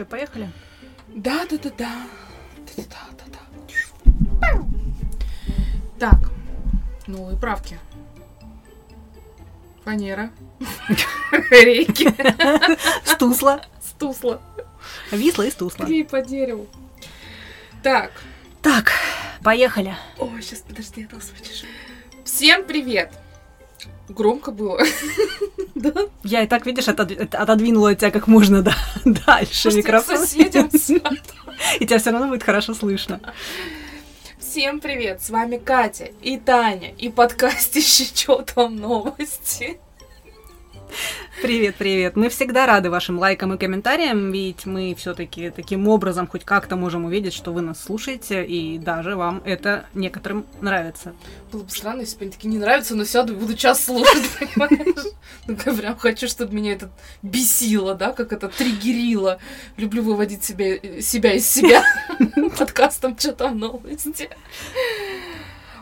что, поехали? Да, да, да, да. Да, да, да, да. Так, новые правки. Фанера. Рейки. Стусла. Стусла. Висла и стусла. Клей по дереву. Так. Так, поехали. Ой, сейчас, подожди, я дал Всем привет! Громко было. Да? Я и так, видишь, отод- отодвинула тебя как можно да, дальше микрофон. И тебя все равно будет хорошо слышно. Всем привет! С вами Катя и Таня и подкастище «Чё там новости?» Привет, привет. Мы всегда рады вашим лайкам и комментариям, ведь мы все-таки таким образом хоть как-то можем увидеть, что вы нас слушаете, и даже вам это некоторым нравится. Было бы странно, если бы они такие не нравятся, но сяду и буду час слушать, понимаешь? Ну, я прям хочу, чтобы меня это бесило, да, как это триггерило. Люблю выводить себя, себя из себя подкастом «Что там новости?»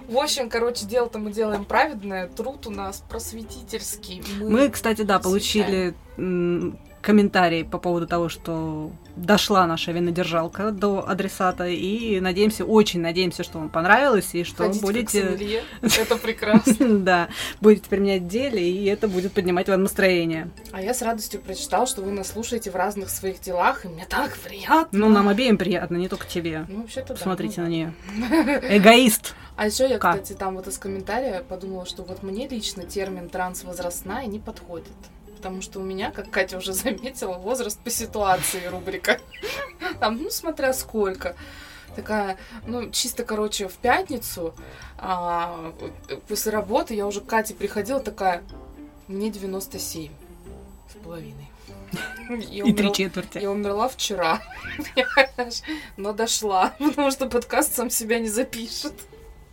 В общем, короче, дело-то мы делаем праведное, труд у нас просветительский. Мы, мы кстати, да, получили комментарий по поводу того, что дошла наша винодержалка до адресата, и надеемся, очень надеемся, что вам понравилось, и что Ходить будете... Это прекрасно. Да, будете применять в деле, и это будет поднимать вам настроение. А я с радостью прочитала, что вы нас слушаете в разных своих делах, и мне так приятно. Ну, нам обеим приятно, не только тебе. Ну, вообще-то да. Смотрите на нее. Эгоист. А еще я, кстати, там вот из комментария подумала, что вот мне лично термин трансвозрастная не подходит потому что у меня, как Катя уже заметила, возраст по ситуации рубрика. Там, ну, смотря сколько. Такая, ну, чисто, короче, в пятницу а, после работы я уже к Кате приходила такая, мне 97 с половиной. И, и три четверти. Я умерла вчера, но дошла, потому что подкаст сам себя не запишет.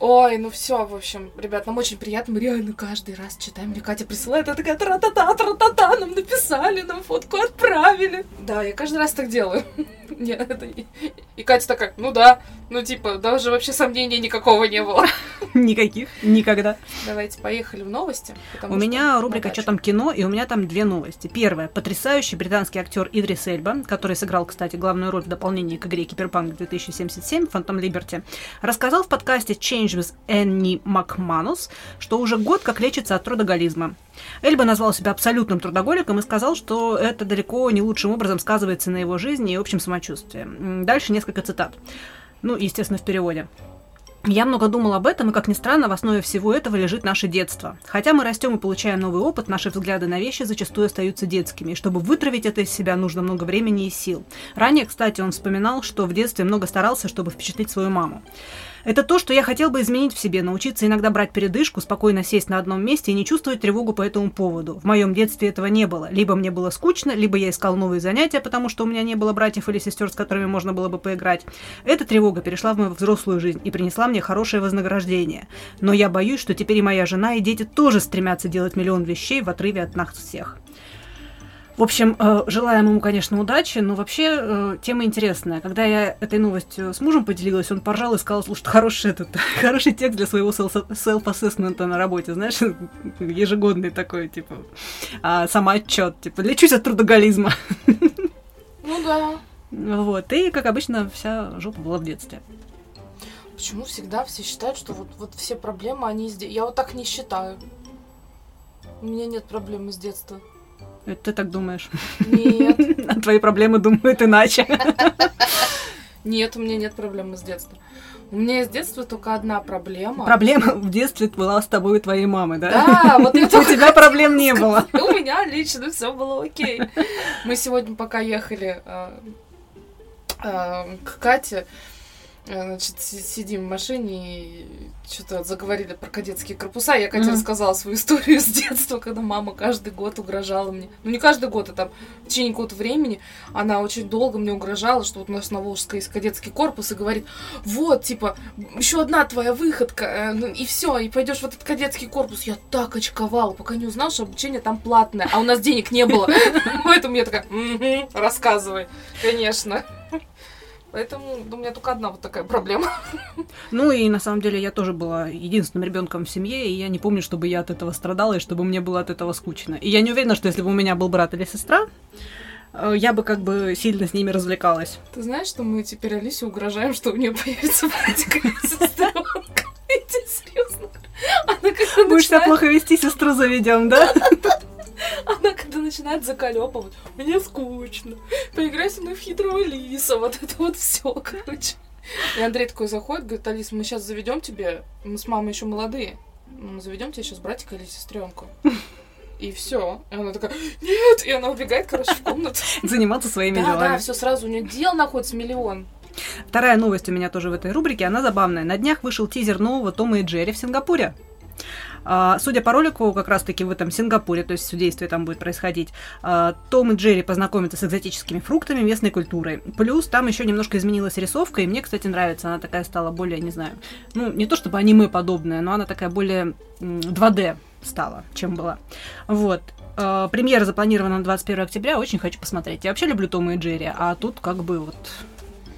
Ой, ну все, в общем, ребят, нам очень приятно, мы реально каждый раз читаем, мне Катя присылает, это такая тра-та-та, тра-та-та, нам написали, нам фотку отправили. Да, я каждый раз так делаю. Нет, это... И Катя такая, ну да, ну типа, даже вообще сомнений никакого не было. Никаких, никогда. Давайте поехали в новости. У меня рубрика «Что там кино?» и у меня там две новости. Первая. Потрясающий британский актер Идрис Эльба, который сыграл, кстати, главную роль в дополнении к игре Киберпанк 2077 Phantom Liberty, рассказал в подкасте Change Change with Энни Макманус, что уже год как лечится от трудоголизма. Эльба назвал себя абсолютным трудоголиком и сказал, что это далеко не лучшим образом сказывается на его жизни и общем самочувствии. Дальше несколько цитат. Ну, естественно, в переводе. Я много думал об этом, и, как ни странно, в основе всего этого лежит наше детство. Хотя мы растем и получаем новый опыт, наши взгляды на вещи зачастую остаются детскими, и чтобы вытравить это из себя, нужно много времени и сил. Ранее, кстати, он вспоминал, что в детстве много старался, чтобы впечатлить свою маму. Это то, что я хотел бы изменить в себе, научиться иногда брать передышку, спокойно сесть на одном месте и не чувствовать тревогу по этому поводу. В моем детстве этого не было. Либо мне было скучно, либо я искал новые занятия, потому что у меня не было братьев или сестер, с которыми можно было бы поиграть. Эта тревога перешла в мою взрослую жизнь и принесла мне хорошее вознаграждение. Но я боюсь, что теперь и моя жена, и дети тоже стремятся делать миллион вещей в отрыве от нас всех. В общем, э, желаем ему, конечно, удачи, но вообще э, тема интересная. Когда я этой новостью с мужем поделилась, он поржал и сказал, слушай, хороший, этот, хороший текст для своего селф-ассессмента на работе, знаешь, ежегодный такой, типа, а, самоотчет, типа, лечусь от трудоголизма. Ну да. Вот, и, как обычно, вся жопа была в детстве. Почему всегда все считают, что вот, вот все проблемы, они здесь? Я вот так не считаю. У меня нет проблемы с детства. Это ты так думаешь? Нет. А твои проблемы думают иначе. Нет, у меня нет проблемы с детства. У меня с детства только одна проблема. Проблема в детстве была с тобой и твоей мамой, да? Да, вот это У тебя проблем не было. У меня лично все было окей. Мы сегодня пока ехали э, э, к Кате, значит, сидим в машине и что-то заговорили про кадетские корпуса. Я Катя mm-hmm. рассказала свою историю с детства, когда мама каждый год угрожала мне. Ну, не каждый год, а там в течение какого-то времени она очень долго мне угрожала, что вот у нас на Волжской есть кадетский корпус, и говорит, вот, типа, еще одна твоя выходка, э, ну, и все, и пойдешь в этот кадетский корпус. Я так очковала, пока не узнала, что обучение там платное, а у нас денег не было. Поэтому я такая, рассказывай, конечно. Поэтому у меня только одна вот такая проблема. Ну и на самом деле я тоже была единственным ребенком в семье, и я не помню, чтобы я от этого страдала и чтобы мне было от этого скучно. И я не уверена, что если бы у меня был брат или сестра, э, я бы как бы сильно с ними развлекалась. Ты знаешь, что мы теперь Алисе угрожаем, что у нее появится братик или сестренка? Серьезно. Она Будешь себя плохо вести, сестру заведем, да? она когда начинает заколепывать, мне скучно. Поиграй со мной в хитрого лиса, вот это вот все, короче. И Андрей такой заходит, говорит, Алис, мы сейчас заведем тебе, мы с мамой еще молодые, ну, мы заведем тебе сейчас братика или сестренку. И все. И она такая, нет! И она убегает, короче, в комнату. Заниматься своими Да, да, делами. все сразу, у нее дел находится миллион. Вторая новость у меня тоже в этой рубрике, она забавная. На днях вышел тизер нового Тома и Джерри в Сингапуре. А, Судя по ролику, как раз-таки в этом Сингапуре, то есть все действие там будет происходить, а, Том и Джерри познакомятся с экзотическими фруктами, местной культурой. Плюс там еще немножко изменилась рисовка, и мне, кстати, нравится. Она такая стала более, не знаю, ну, не то чтобы аниме подобная, но она такая более м, 2D стала, чем была. Вот. А, Премьера запланирована на 21 октября, очень хочу посмотреть. Я вообще люблю Тома и Джерри, а тут как бы вот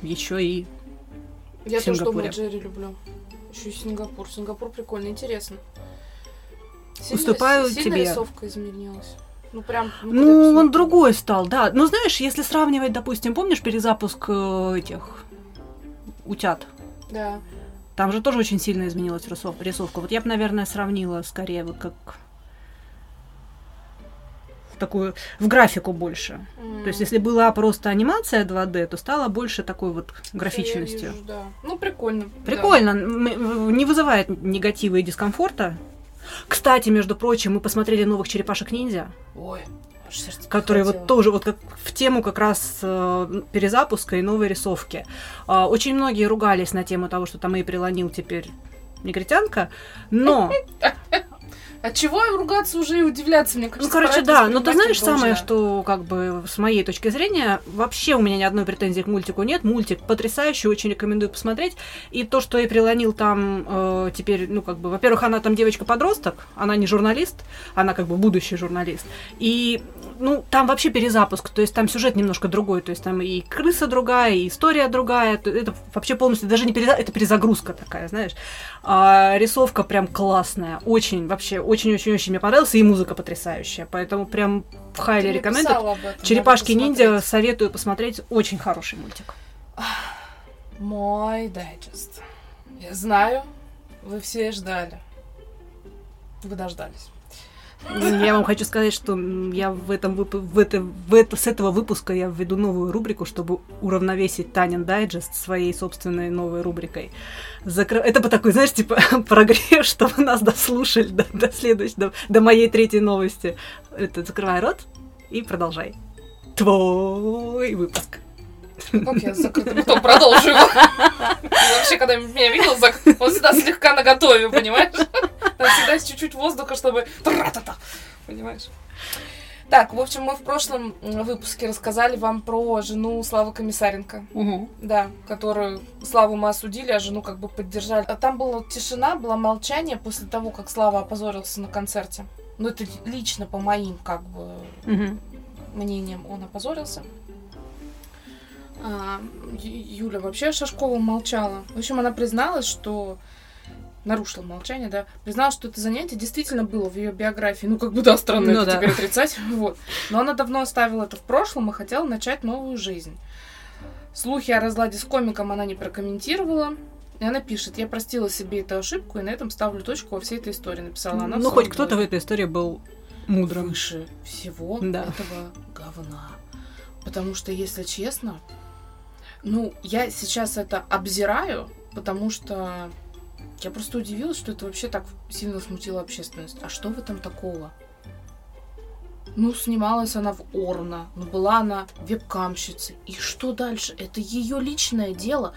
еще и Я тоже Тома и Джерри люблю. Еще и Сингапур. Сингапур прикольно, интересно. Сильно- Уступаю сильно тебе. рисовка изменилась. Ну, прям... я Ну, он другой стал, да. Ну, знаешь, если сравнивать, допустим, помнишь перезапуск э, этих утят? Да. Там же тоже очень сильно изменилась рисов- рисовка. Вот я бы, наверное, сравнила скорее вот как такую, в графику больше. То есть, если была просто анимация 2D, то стала больше такой вот графичностью. да. Ну, прикольно. Прикольно, м- не вызывает негатива и дискомфорта. Кстати, между прочим, мы посмотрели новых черепашек-ниндзя. Ой, которые вот тоже вот как в тему как раз э, перезапуска и новой рисовки. А, очень многие ругались на тему того, что там и прилонил теперь негритянка, но, От чего ругаться уже и удивляться, мне кажется. ну, короче, да, но ты воспринимать знаешь как самое, что, как бы, с моей точки зрения, вообще у меня ни одной претензии к мультику нет, мультик потрясающий, очень рекомендую посмотреть, и то, что и прилонил там э, теперь, ну, как бы, во-первых, она там девочка-подросток, она не журналист, она, как бы, будущий журналист, и ну, там вообще перезапуск, то есть там сюжет немножко другой, то есть там и крыса другая, и история другая, то- это вообще полностью даже не переза... это перезагрузка такая, знаешь. А, рисовка прям классная, очень, вообще, очень-очень-очень мне понравилась, и музыка потрясающая, поэтому прям в мне рекомендую. Черепашки-ниндзя советую посмотреть, очень хороший мультик. Мой дайджест. Я знаю, вы все ждали. Вы дождались. Я вам хочу сказать, что я в этом, вып- в это, в это, с этого выпуска я введу новую рубрику, чтобы уравновесить Танин Дайджест своей собственной новой рубрикой. Закры- Это бы такой, знаешь, типа прогрев, чтобы нас дослушали до, до следующей, до, до моей третьей новости. Это закрывай рот и продолжай. Твой выпуск. Как я с закрытым ртом продолжу его? Вообще, когда меня видел, он всегда слегка на готове, понимаешь? Там всегда есть чуть-чуть воздуха, чтобы... Понимаешь? Так, в общем, мы в прошлом выпуске рассказали вам про жену Славы Комиссаренко. Да, которую Славу мы осудили, а жену как бы поддержали. А там была тишина, было молчание после того, как Слава опозорился на концерте. Ну, это лично по моим, как бы, Мгм. мнением он опозорился. А, Юля вообще Шашкова молчала. В общем, она призналась, что нарушила молчание, да, призналась, что это занятие действительно было в ее биографии. Ну, как бы, да, странно Ну это да. теперь отрицать. Вот. Но она давно оставила это в прошлом и хотела начать новую жизнь. Слухи о разладе с комиком она не прокомментировала. И она пишет, я простила себе эту ошибку, и на этом ставлю точку во всей этой истории, написала она. Ну, хоть кто-то в этой истории был мудрым. выше всего Да. этого говна. Потому что, если честно, ну, я сейчас это обзираю, потому что я просто удивилась, что это вообще так сильно смутило общественность. А что в этом такого? Ну, снималась она в Орна, ну, была она вебкамщицей. И что дальше? Это ее личное дело.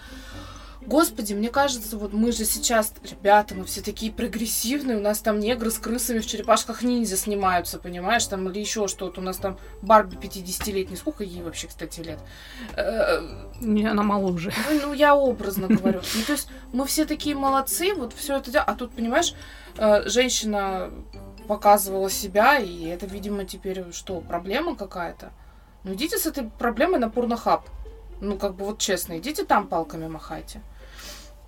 Господи, мне кажется, вот мы же сейчас, ребята, мы все такие прогрессивные, у нас там негры с крысами в черепашках ниндзя снимаются, понимаешь, там или еще что-то. У нас там Барби 50-летний, сколько ей вообще, кстати, лет? Э, Не, она моложе. ну, ну, я образно говорю. Ну, то есть мы все такие молодцы, вот все это дело. А тут, понимаешь, э, женщина показывала себя, и это, видимо, теперь что, проблема какая-то? Ну, идите с этой проблемой на порнохаб. Ну, как бы вот честно, идите там палками махайте.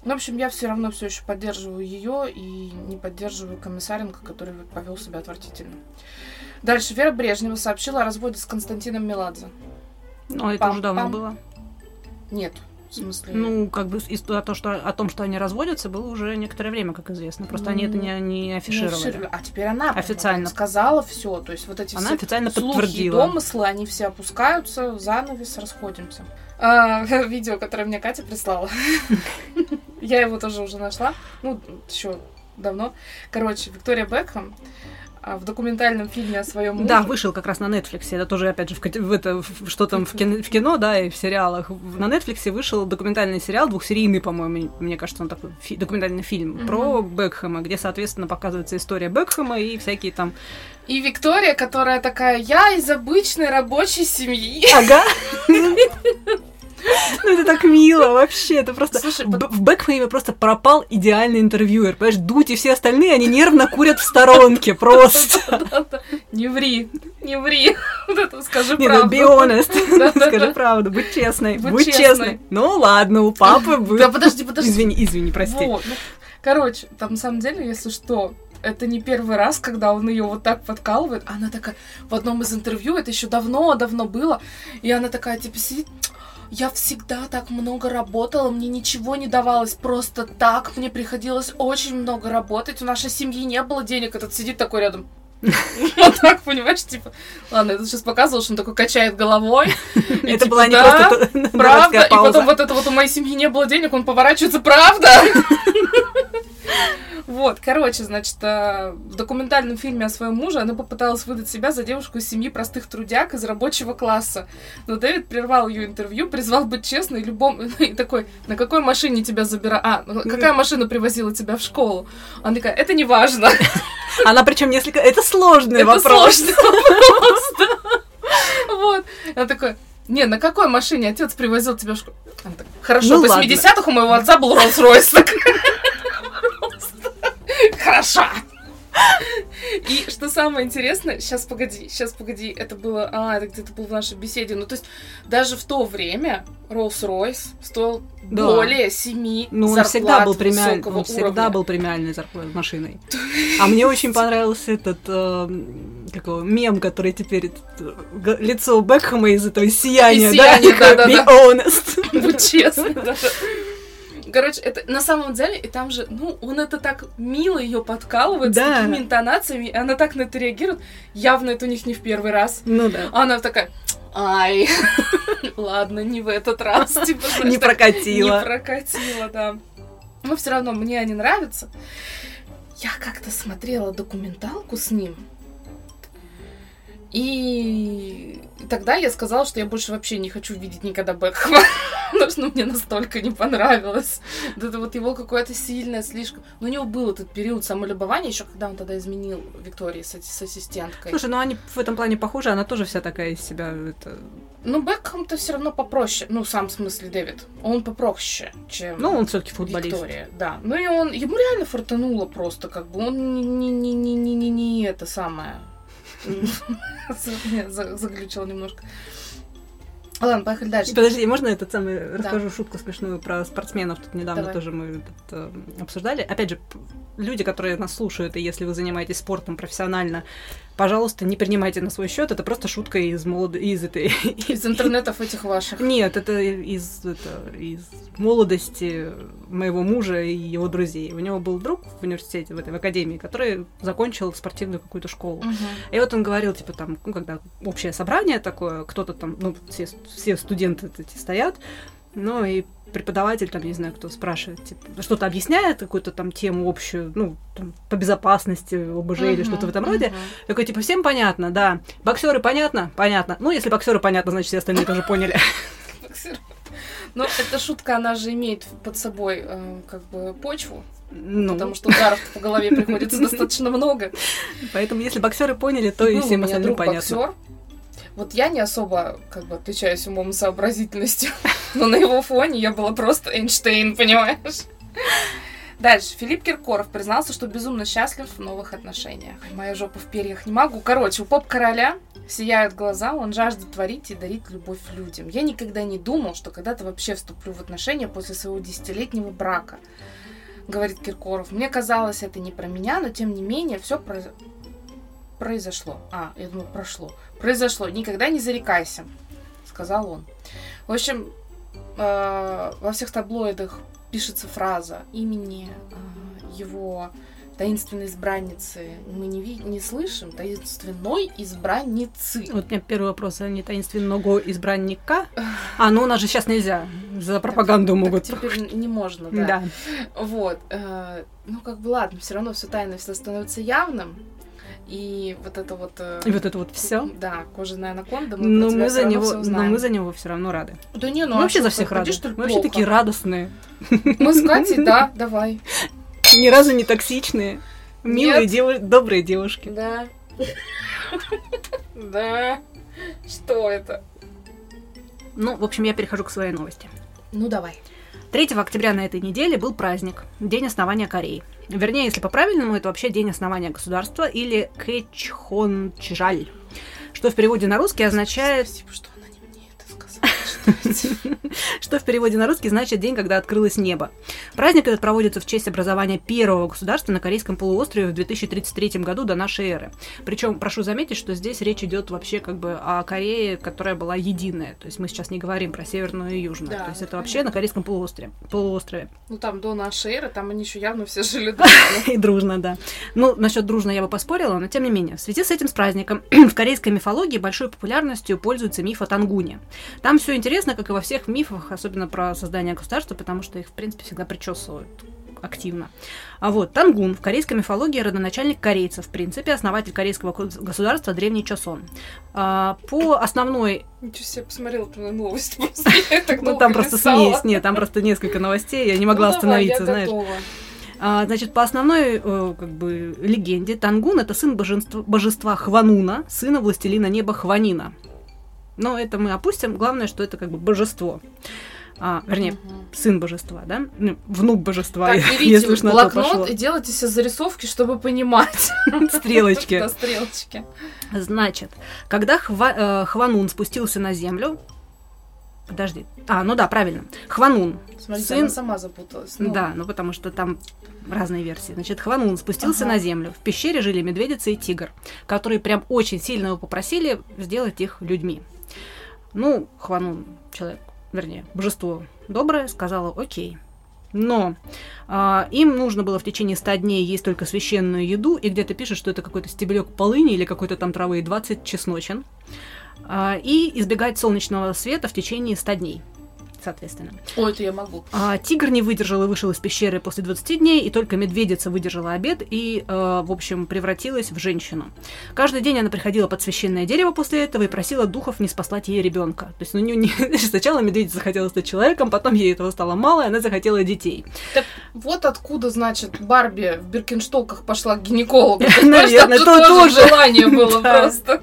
Ну, в общем, я все равно все еще поддерживаю ее и не поддерживаю Комиссаренко, который повел себя отвратительно. Дальше Вера Брежнева сообщила о разводе с Константином Меладзе. Ну, это уже давно было. Нет, в смысле... Ну, как бы и то, что, о том, что они разводятся, было уже некоторое время, как известно. Просто они это не, не афишировали. Не А теперь она Официально. сказала все. То есть вот эти Она все официально слухи и подтвердила. домыслы, они все опускаются, занавес, расходимся. А, видео, которое мне Катя прислала. Я его тоже уже нашла. Ну, еще давно. Короче, Виктория Бекхэм а, в документальном фильме о своем муже. Да, вышел как раз на Netflix. Это тоже, опять же, в, в это, в- что там в кино, в кино, да, и в сериалах. На Netflix вышел документальный сериал, двухсерийный, по-моему, мне кажется, он такой фи- документальный фильм Мгм. про Бекхэма, где, соответственно, показывается история Бекхэма и всякие там... И Виктория, которая такая, я из обычной рабочей семьи. Ага. Ну, это так мило вообще, это просто... Слушай, Б- В Бекхэме просто пропал идеальный интервьюер, понимаешь? Дудь и все остальные, они нервно курят в сторонке просто. Не ври, не ври. Вот это скажи Не, ну, правду. be honest. Скажи правду, будь честной, Будь честной. Ну ладно, у папы был. Да подожди, подожди. Извини, извини, прости. Ну, короче, там на самом деле, если что, это не первый раз, когда он ее вот так подкалывает. Она такая, в одном из интервью, это еще давно-давно было, и она такая, типа, сидит, я всегда так много работала, мне ничего не давалось просто так, мне приходилось очень много работать, у нашей семьи не было денег, этот сидит такой рядом. Вот так, понимаешь, типа, ладно, я тут сейчас показывал, что он такой качает головой. Это типа, была не «Да, просто Правда? И потом вот это вот у моей семьи не было денег, он поворачивается, правда? Вот, короче, значит, э, в документальном фильме о своем муже она попыталась выдать себя за девушку из семьи простых трудяг из рабочего класса. Но Дэвид прервал ее интервью, призвал быть честной любом... И такой, на какой машине тебя забира... А, ну, какая машина привозила тебя в школу? Она такая, это не важно. Она причем несколько... Это сложный Это вопрос. сложный вопрос, да. Вот. Она такой, не, на какой машине отец привозил тебя в школу? Она такая, Хорошо, Ну в ладно. 80-х у моего отца был Роллс-Ройс. Так. Хорошо. И что самое интересное, сейчас погоди, сейчас погоди, это было, а, это где-то было в нашей беседе, ну то есть даже в то время Роллс-Ройс стоил Да. более семи Ну, он всегда был премиальный, он всегда был премиальной зарплатой машиной. А мне очень понравился этот э, мем, который теперь лицо Бекхэма из этого сияния, да, сияния, такое, да-да-да. be honest. Будь честной, да. Короче, это на самом деле, и там же, ну, он это так мило ее подкалывает, Да. с такими интонациями, и она так на это реагирует. Явно это у них не в первый раз. Ну да. А Она такая, ай, ладно, не в этот раз. Типа, знаешь, Не так, прокатило. Не прокатило, да. Но все равно мне они нравятся. Я как-то смотрела документалку с ним. И тогда я сказала, что я больше вообще не хочу видеть никогда Бекхэма. Потому что мне настолько не понравилось. Это вот его какое-то сильное слишком... Ну, у него был этот период самолюбования, еще когда он тогда изменил Виктории с, с ассистенткой. Слушай, ну они в этом плане похожи, она тоже вся такая из себя. Это... Ну, Бекхэм-то все равно попроще. Ну, в смысле Дэвид. Он попроще, чем Ну, он все-таки футболист. Виктория. Да. Ну и он, ему реально фортануло просто, как бы. Он не, не, не, не, не, не это самое. Не, за- Заглючила немножко. Ладно, поехали дальше. Подожди, можно этот самый расскажу шутку смешную про спортсменов? Тут недавно Давай. тоже мы э, обсуждали. Опять же, люди, которые нас слушают, и если вы занимаетесь спортом профессионально, пожалуйста, не принимайте на свой счет. Это просто шутка из молод... из этой Из интернетов этих ваших. Нет, это из, это из молодости моего мужа и его друзей. У него был друг в университете, в этой в академии, который закончил спортивную какую-то школу. Мгм. И вот он говорил, типа, там, ну, когда общее собрание такое, кто-то там, ну, все, все студенты эти стоят, ну, и преподаватель, там, я не знаю, кто спрашивает, типа, что-то объясняет, какую-то там тему общую, ну, там, по безопасности, ОБЖ или Мгм, что-то в этом роде. мгм. Такой, типа, всем понятно, да. Боксеры понятно? Понятно. Ну, если боксеры понятно, значит, все остальные тоже поняли. Но эта шутка, она же имеет под собой э, как бы почву, Ну, потому что ударов по голове приходится достаточно много. поэтому, если боксеры поняли, то и Был у всем остальным понятно. боксер. Вот я не особо как бы отличаюсь умом и сообразительностью, но на его фоне я была просто Эйнштейн, понимаешь? Дальше. Филипп Киркоров признался, что безумно счастлив в новых отношениях. Моя жопа в перьях не могу. Короче, у поп-короля сияют глаза, он жаждет творить и дарить любовь людям. Я никогда не думал, что когда-то вообще вступлю в отношения после своего десятилетнего брака. Говорит Киркоров. Мне казалось, это не про меня, но тем не менее все произошло. А, я думаю, прошло. Произошло. Никогда не зарекайся, сказал он. В общем, э, во всех таблоидах пишется фраза имени э, его таинственной избранницы мы не, ви- не слышим, таинственной избранницы. Вот у меня первый вопрос, а не таинственного избранника? А, ну у нас же сейчас нельзя, за пропаганду Так- могут. так теперь не можно, да. Да. Вот. э, ну, как бы ладно, все равно все тайное все становится явным. И вот это вот... э, И вот это вот все. Да, кожаная анаконда, мы Но мы за него, но мы за него все равно рады. Да не, ну мы а вообще за всех рады. Мы вообще плохо? такие радостные, Мы с Катей, да, давай. ни разу не токсичные, милые, дева- добрые девушки. Да. Да. Что это? Ну, в общем, я перехожу к своей новости. Ну, давай. 3 октября на этой неделе был праздник, День основания Кореи. Вернее, если по-правильному, это вообще День основания государства или Кэчхончжаль, что в переводе на русский означает Спасибо, что Что это? в переводе на русский значит день, когда открылось небо. Праздник этот проводится в честь образования первого государства на Корейском полуострове в 2033 году до нашей эры. Причем прошу заметить, что здесь речь идет вообще как бы о Корее, которая была единая. То есть мы сейчас не говорим про северную и южную. Да, То есть это понятно. вообще на Корейском полуострове. полуострове. Ну, там до нашей эры, там они еще явно все жили дружно. И дружно, да. Ну, насчет дружно я бы поспорила, но тем не менее. В связи с этим с праздником в корейской мифологии большой популярностью пользуется миф о Тангуне. Там все интересно, как и во всех мифах, особенно про создание государства, потому что их, в принципе, всегда причесывают активно. А вот Тангун в корейской мифологии родоначальник корейцев, в принципе, основатель корейского государства древний Чосон. А, по основной Ничего себе, посмотрела твою новость просто. Ну, там просто есть, нет, там просто несколько новостей, я не могла Ну, давай, остановиться, знаешь. А, значит, по основной э, как бы, легенде, Тангун это сын божества, божества Хвануна, сына властелина неба Хванина. Но это мы опустим. Главное, что это как бы божество. А, вернее, Мгм. сын божества, да? Ну, внук божества, Так, если берите уж то блокнот и делайте себе зарисовки, чтобы понимать. Стрелочки. Да, стрелочки. Значит, когда Хва- э, Хванун спустился на землю... Подожди. А, ну да, правильно. Хванун. Смотрите, Сын- она сама запуталась. Ну, Да, ну потому что там разные версии. Значит, Хванун спустился Ага. на землю. В пещере жили медведица и тигр, которые прям очень сильно его попросили сделать их людьми. Ну, Хванун, человек, вернее, божество доброе, сказала окей. Но а, им нужно было в течение 100 дней есть только священную еду, и где-то пишет, что это какой-то стебелек полыни или какой-то там травы и 20 чесночен, а, и избегать солнечного света в течение 100 дней, соответственно. Ой, это я могу. А, тигр не выдержал и вышел из пещеры после 20 дней, и только медведица выдержала обед и, э, в общем, превратилась в женщину. Каждый день она приходила под священное дерево после этого и просила духов не спаслать ей ребенка. То есть, ну, не, не- сначала медведица захотела стать человеком, потом ей этого стало мало, и она захотела детей. Так вот откуда, значит, Барби в Биркенштоках пошла к гинекологу. Наверное, то же тоже. желание было просто.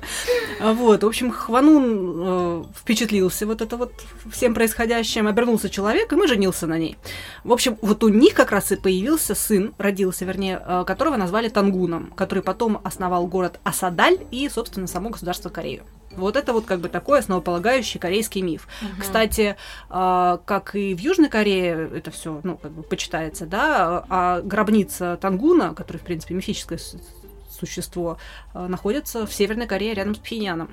А Вот, в общем, Хванун э, впечатлился вот это вот всем происходящим, обернулся человеком и женился на ней. В общем, вот у них как раз и появился сын, родился, вернее, э, которого назвали Тангуном, который потом основал город Асадаль и, собственно, само государство Корею. Вот это вот как бы такой основополагающий корейский миф. Кстати, а, как и в Южной Корее это все, ну, как бы почитается, да, а гробница Тангуна, который, в принципе, мифическое существо, а, находится в Северной Корее рядом с Пхеньяном.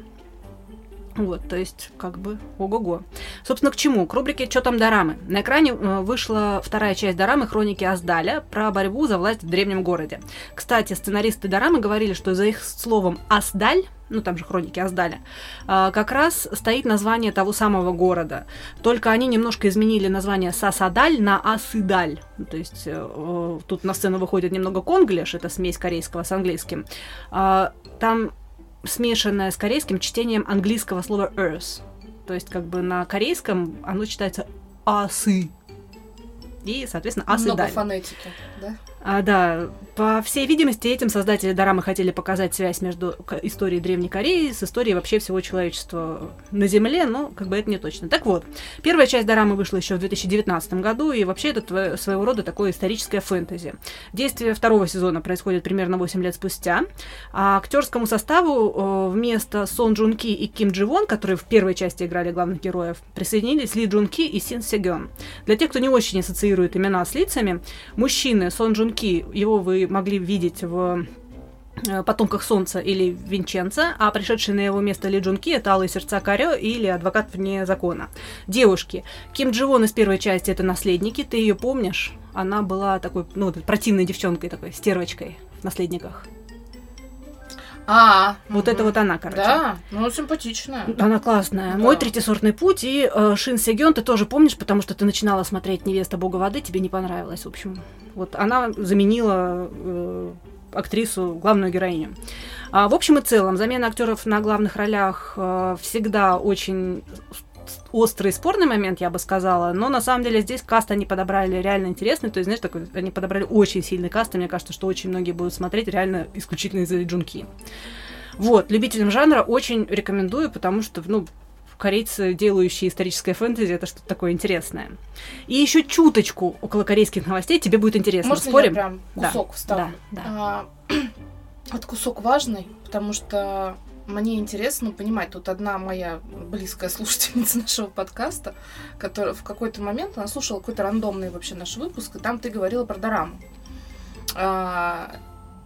Вот, то есть, как бы, ого-го. Собственно, к чему? К рубрике «Чё там дорамы?». На экране э, вышла вторая часть дорамы «Хроники Аздаля» про борьбу за власть в древнем городе. Кстати, сценаристы дорамы говорили, что за их словом «Аздаль», ну там же «Хроники Аздаля», а, как раз стоит название того самого города. Только они немножко изменили название Сасадаль на Асыдаль. Ну, То есть э, э, тут на сцену выходит немного конглиш, это смесь корейского с английским. А, Там смешанное с корейским чтением английского слова earth. То есть как бы на корейском оно читается асы. И, соответственно, Много асыдаль. фонетики, да? А, да, по всей видимости, этим создатели Дорамы хотели показать связь между историей Древней Кореи с историей вообще всего человечества на Земле, но как бы это не точно. Так вот, первая часть Дорамы вышла еще в 2019 году, и вообще это своего рода такое историческое фэнтези. Действие второго сезона происходит примерно 8 лет спустя, а актерскому составу вместо Сон Джун Ки и Ким Джи Вон, которые в первой части играли главных героев, присоединились Ли Джун Ки и Син Сегён. Для тех, кто не очень ассоциирует имена с лицами, мужчины Сон Джун Ки, его вы могли видеть в э, «Потомках солнца» или «Винченца», а пришедший на его место Ли Джун Ки – это «Алые сердца Карё» или «Адвокат вне закона». Девушки. Ким Джи Вон из первой части – это «Наследники», ты ее помнишь? Она была такой, ну, противной девчонкой такой, стервочкой в «Наследниках». А, Вот это вот она, короче. Да, ну симпатичная. Она классная. Да. Мой третьесортный путь и э, Шин Сегён ты тоже помнишь, потому что ты начинала смотреть «Невеста Бога воды», тебе не понравилось, в общем. Вот она заменила э, актрису, главную героиню. А, в общем и целом, замена актеров на главных ролях э, всегда очень острый спорный момент, я бы сказала, но на самом деле здесь каст они подобрали реально интересный, то есть, знаешь, такой, они подобрали очень сильный каст, и мне кажется, что очень многие будут смотреть реально исключительно из-за Джунки. Вот, любителям жанра очень рекомендую, потому что, ну, корейцы, делающие историческое фэнтези, это что-то такое интересное. И еще чуточку около корейских новостей тебе будет интересно. Может, Спорим? я прям Да, кусок вставлю? да, да. А, этот кусок важный, потому что мне интересно понимать, тут одна моя близкая слушательница нашего подкаста, которая в какой-то момент, она слушала какой-то рандомный вообще наш выпуск, и там ты говорила про дораму. А,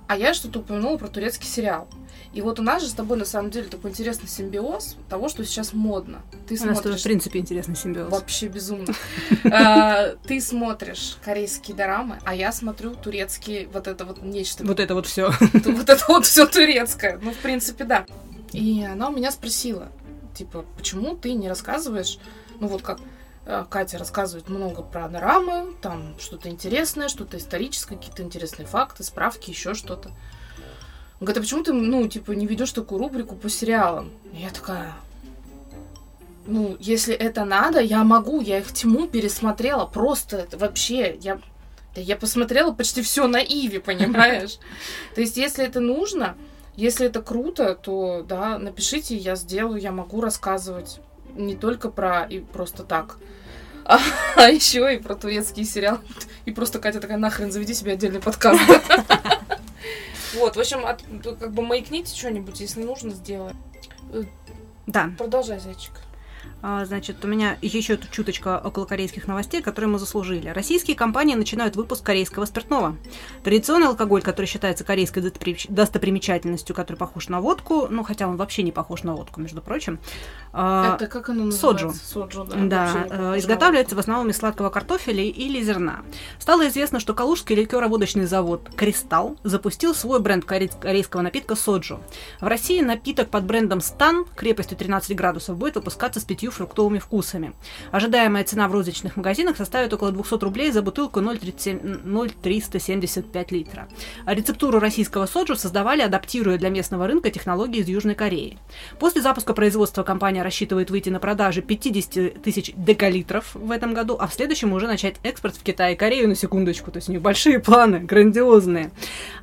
а я что-то упомянула про турецкий сериал. И вот у нас же с тобой на самом деле такой интересный симбиоз того, что сейчас модно. Ты У нас тоже, в смотришь принципе, интересный симбиоз. Вообще безумно. А, Ты смотришь корейские дорамы, а я смотрю турецкие, вот это вот нечто. Вот это вот все. Вот это вот все турецкое. Ну, в принципе, да. И она у меня спросила, типа, почему ты не рассказываешь, ну вот как э, Катя рассказывает много про дорамы, там что-то интересное, что-то историческое, какие-то интересные факты, справки, еще что-то. Говорит, а почему ты, ну, типа, не ведешь такую рубрику по сериалам? И я такая, ну, если это надо, я могу, я их тьму пересмотрела, просто это вообще, я, да я посмотрела почти все на Иви, понимаешь? То есть, если это нужно, если это круто, то, да, напишите, я сделаю, я могу рассказывать не только про и просто так, а, а еще и про турецкий сериал. И просто Катя такая, нахрен, заведи себе отдельный подкаст. Вот, в общем, от- как бы маякните что-нибудь, если нужно, сделаем. Да. Продолжай, зайчик. А, Значит, у меня еще тут чуточка около корейских новостей, которые мы заслужили. Российские компании начинают выпуск корейского спиртного. Традиционный алкоголь, который считается корейской достопри- достопримечательностью, который похож на водку, ну, хотя он вообще не похож на водку, между прочим. а, Это как оно соджу. называется? Соджу, да. Да, не э, изготавливается в основном из сладкого картофеля или зерна. Стало известно, что калужский ликероводочный завод «Кристалл» запустил свой бренд коре- корейского напитка «Соджу». В России напиток под брендом «Стан» крепостью 13 градусов будет выпускаться с пятью фруктовыми вкусами. Ожидаемая цена в розничных магазинах составит около 200 рублей за бутылку 0,37 0,375 литра. Рецептуру российского соджу создавали, адаптируя для местного рынка технологии из Южной Кореи. После запуска производства компания рассчитывает выйти на продажи 50 тысяч декалитров в этом году, а в следующем уже начать экспорт в Китай и Корею на секундочку. То есть у них большие планы, грандиозные.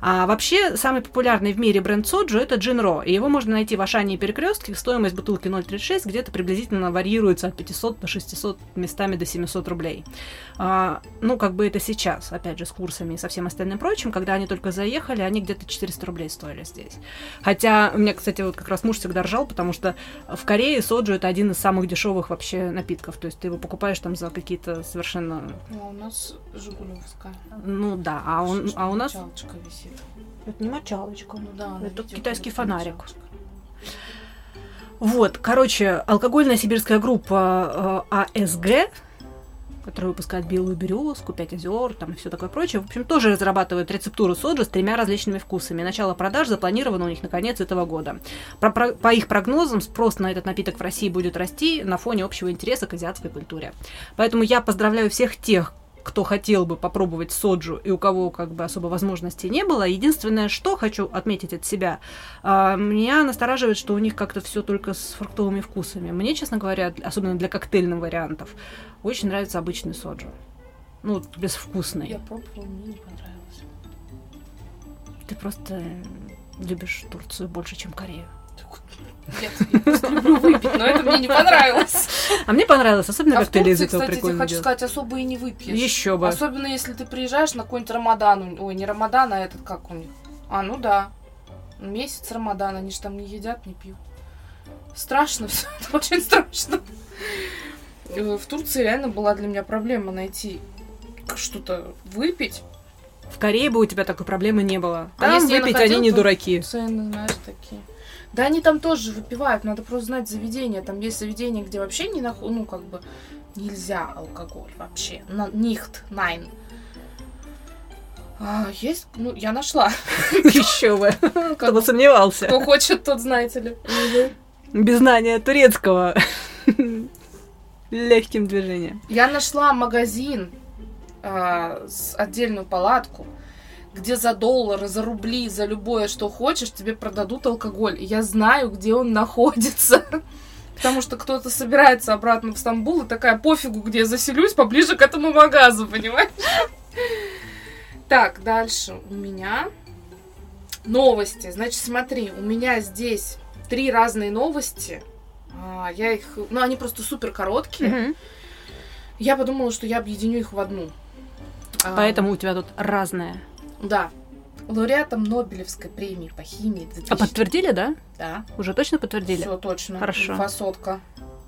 А вообще, самый популярный в мире бренд соджу это Джинро. И его можно найти в Ашане и Перекрестке. Стоимость бутылки 0,36 где-то приблизительно варьируется от 500 до 600, местами до 700 рублей. А, ну, как бы это сейчас, опять же, с курсами и со всем остальным прочим. Когда они только заехали, они где-то 400 рублей стоили здесь. Хотя, у меня, кстати, вот как раз муж всегда ржал, потому что в Корее соджу это один из самых дешевых вообще напитков. То есть ты его покупаешь там за какие-то совершенно... Ну, а у нас Жигулевская. Ну да, а, он, а у нас... Мочалочка висит. Это не мочалочка. Ну да, Это китайский фонарик. мочалочка. Вот, короче, алкогольная сибирская группа э, АСГ, которая выпускает белую березку, пять озер, там и все такое прочее, в общем, тоже разрабатывает рецептуру соджа с тремя различными вкусами. Начало продаж запланировано у них на конец этого года. Про- про- по их прогнозам, спрос на этот напиток в России будет расти на фоне общего интереса к азиатской культуре. Поэтому я поздравляю всех тех, кто хотел бы попробовать соджу и у кого как бы особо возможностей не было. Единственное, что хочу отметить от себя, а, меня настораживает, что у них как-то все только с фруктовыми вкусами. Мне, честно говоря, особенно для коктейльных вариантов, очень нравится обычный соджу. Ну, безвкусный. Я пробовала, мне не понравилось. Ты просто любишь Турцию больше, чем Корею. Нет, я просто люблю выпить, но это мне не понравилось. А мне понравилось, особенно А из Турции, этого кстати, прикольно хочу делают. сказать, особо и не выпьешь. Еще бы. Особенно если ты приезжаешь на какой-нибудь Рамадан. Ой, не Рамадан, а этот как у них? А, ну да. Месяц Рамадана, они же там не едят, не пьют. Страшно все, это очень страшно. Э, В Турции реально была для меня проблема найти что-то выпить. В Корее бы у тебя такой проблемы не было. Да, Там если я выпить они не дураки. Цены, знаешь, такие. Да они там тоже выпивают, надо просто знать заведение. Там есть заведения, где вообще не наху... ну, как бы, нельзя алкоголь вообще. На... Нихт, найн. А, есть, ну, я нашла. Еще бы. Кто бы сомневался. Кто хочет, тот знаете ли. Без знания турецкого. Легким движением. Я нашла магазин, а, с отдельную палатку, где за доллары, за рубли, за любое, что хочешь, тебе продадут алкоголь. И я знаю, где он находится. Потому что кто-то собирается обратно в Стамбул и такая, пофигу, где я заселюсь, поближе к этому магазу, понимаешь? Так, дальше у меня новости. Значит, смотри, у меня здесь три разные новости. А, Я их... Ну, они просто супер короткие. Мгм. Я подумала, что я объединю их в одну. А, Поэтому у тебя тут разное. Да. Лауреатом Нобелевской премии по химии 2000... А подтвердили, да? Да, Уже точно подтвердили? все точно. Хорошо. Высотка.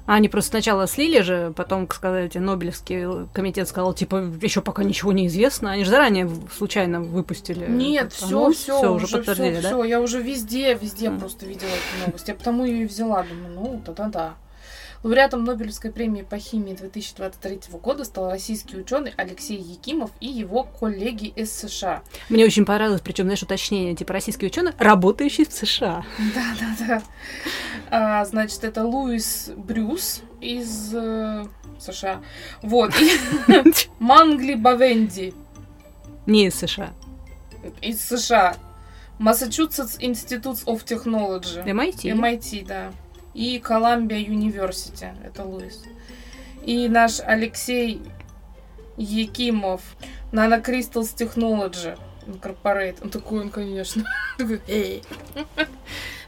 А они просто сначала слили же, потом, как сказать, Нобелевский комитет сказал, типа, еще пока ничего не известно. Они же заранее случайно выпустили. Нет, все, все, всё, уже подтвердили, все, да? Я уже везде, везде М. просто видела эту новость. Я потому ее и взяла. Думаю, ну, да-да-да. Лауреатом Нобелевской премии по химии 2023 года стал российский ученый Алексей Якимов и его коллеги из США. Мне очень понравилось, причем, знаешь, уточнение, типа, российский ученый, работающий в США. Да-да-да. А, значит, это Луис Брюс из э, США. Вот. Мангли Бавенди Не из США. из США. Massachusetts Institute of Technology. MIT. MIT, да. И Columbia University. Это Луис. И наш Алексей Якимов. Nano Crystals Technology Incorporate. Он такой, он, конечно.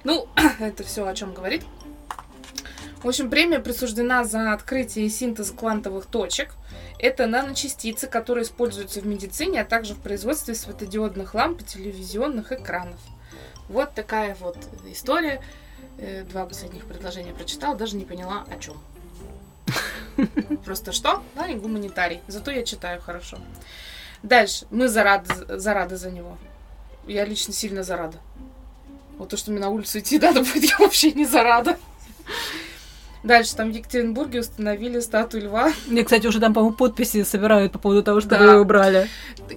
Ну, это все о чем говорит. В общем, премия присуждена за открытие и синтез квантовых точек. Это наночастицы, которые используются в медицине, а также в производстве светодиодных ламп и телевизионных экранов. Вот такая вот история. Э, Два последних предложения прочитала, даже не поняла о чем. Просто что? Да, не гуманитарий. Зато я читаю хорошо. Дальше. Мы зарады, зарады за него. Я лично сильно зарада. Вот то, что мне на улицу идти надо будет, я вообще не зарада. Дальше, там в Екатеринбурге установили статую льва. Мне, кстати, уже там, по-моему, подписи собирают по поводу того, что Да. вы убрали.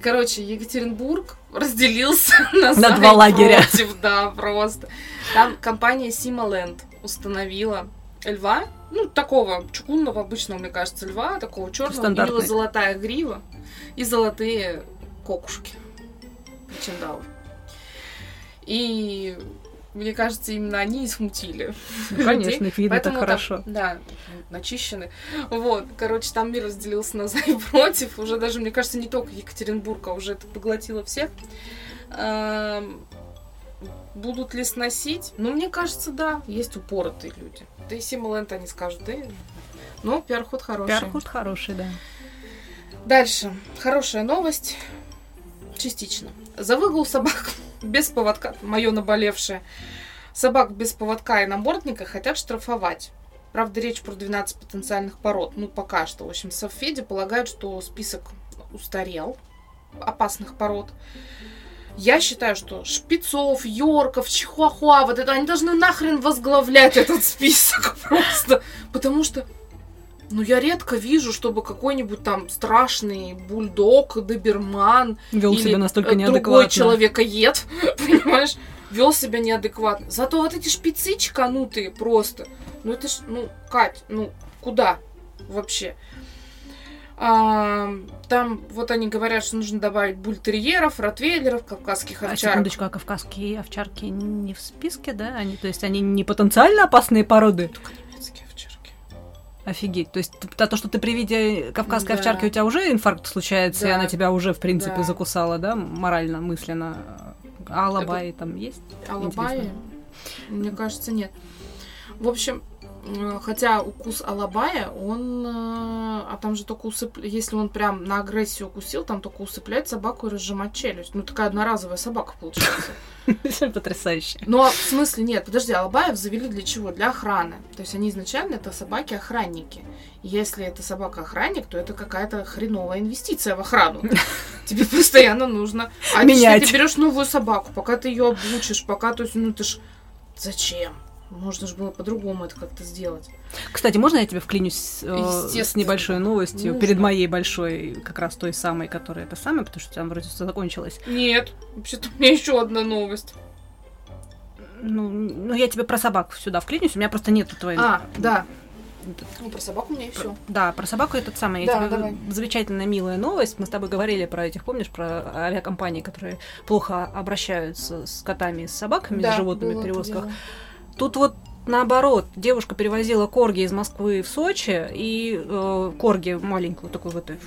Короче, Екатеринбург разделился на, На два лагеря. против, да, просто. Там компания Сималенд установила льва, ну, такого чугунного, обычного, мне кажется, льва, такого черного. У него золотая грива и золотые кокушки. Причиндалы. И мне кажется, именно они и смутили. Ну, Конечно, их видно так Поэтому там, хорошо. да, начищены. Вот, короче, там мир разделился на за и против. Уже даже, мне кажется, не только Екатеринбург, а уже это поглотило всех. Эм, Будут ли сносить? Ну, мне кажется, да. Есть упоротые люди. Да и Симоленд они скажут, да. Ну, пиар-ход хороший. Пиар-ход хороший, да. Дальше. Хорошая новость. Частично. За выгул собак без поводка, мое наболевшее, собак без поводка и намордника хотят штрафовать. Правда, речь про 12 потенциальных пород. Ну, пока что. В общем, Совфеди полагают, что список устарел опасных пород. Я считаю, что шпицов, йорков, чихуахуа, вот это, они должны нахрен возглавлять этот список просто. Потому что ну, я редко вижу, чтобы какой-нибудь там страшный бульдог, доберман Вел или себя настолько э, неадекватно. другой человекоед, понимаешь, вел себя неадекватно. Зато вот эти шпицы чеканутые просто, ну это ж, ну, Кать, ну, куда вообще? А, там вот они говорят, что нужно добавить бультерьеров, ротвейлеров, кавказских А овчарок. секундочку, а кавказские овчарки не в списке, да? Они, то есть они не потенциально опасные породы? Только. Офигеть. То есть то, что ты при виде кавказской Да. овчарки у тебя уже инфаркт случается, и Да. она тебя уже, в принципе, Да. закусала, да, морально, мысленно. А алабай там есть? Алабаи? Интересно. Мне кажется, нет. В общем, Хотя укус алабая, он... э, А там же только усып... Если он прям на агрессию укусил, там только усыплять собаку и разжимать челюсть. Ну, такая одноразовая собака получается. Потрясающе. Но в смысле нет, подожди, алабаев завели для чего? Для охраны. То есть они изначально это собаки-охранники. Если это собака-охранник, то это какая-то хреновая инвестиция в охрану. Тебе постоянно нужно. А Менять. если ты берешь новую собаку, пока ты ее обучишь, пока, то есть, ну ты ж зачем? Можно же было по-другому это как-то сделать. Кстати, можно я тебе вклинюсь э, с небольшой новостью Нужно. перед моей большой, как раз той самой, которая это самая, потому что там вроде все закончилось. Нет, вообще-то у меня еще одна новость. Ну, ну, я тебе про собаку сюда вклинюсь, у меня просто нету твоей... А, да. Ну, про собаку у меня и все. Да, про собаку этот самый. Да, тебе давай. замечательная милая новость. Мы с тобой говорили про этих, помнишь, про авиакомпании, которые плохо обращаются с котами и с собаками, с животными в перевозках. Тут вот наоборот, девушка перевозила корги из Москвы в Сочи, и э, корги маленькую такой вот э,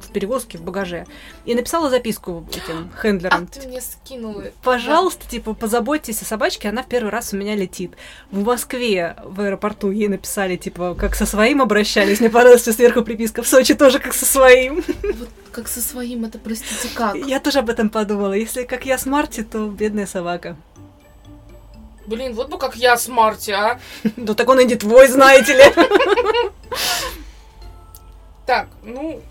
в перевозке, в багаже, и написала записку этим А хендлерам. ты мне скинула. Пожалуйста, типа, позаботьтесь о собачке, она в первый раз у меня летит. В Москве в аэропорту ей написали, типа, как со своим обращались. Мне понравилась сверху приписка. В Сочи тоже как со своим. Вот как со своим, это, простите, как? Я тоже об этом подумала. Если как я с Марти, то бедная собака. Блин, вот бы как я с Марти, а. Ну так он и не твой, знаете ли. Так, ну,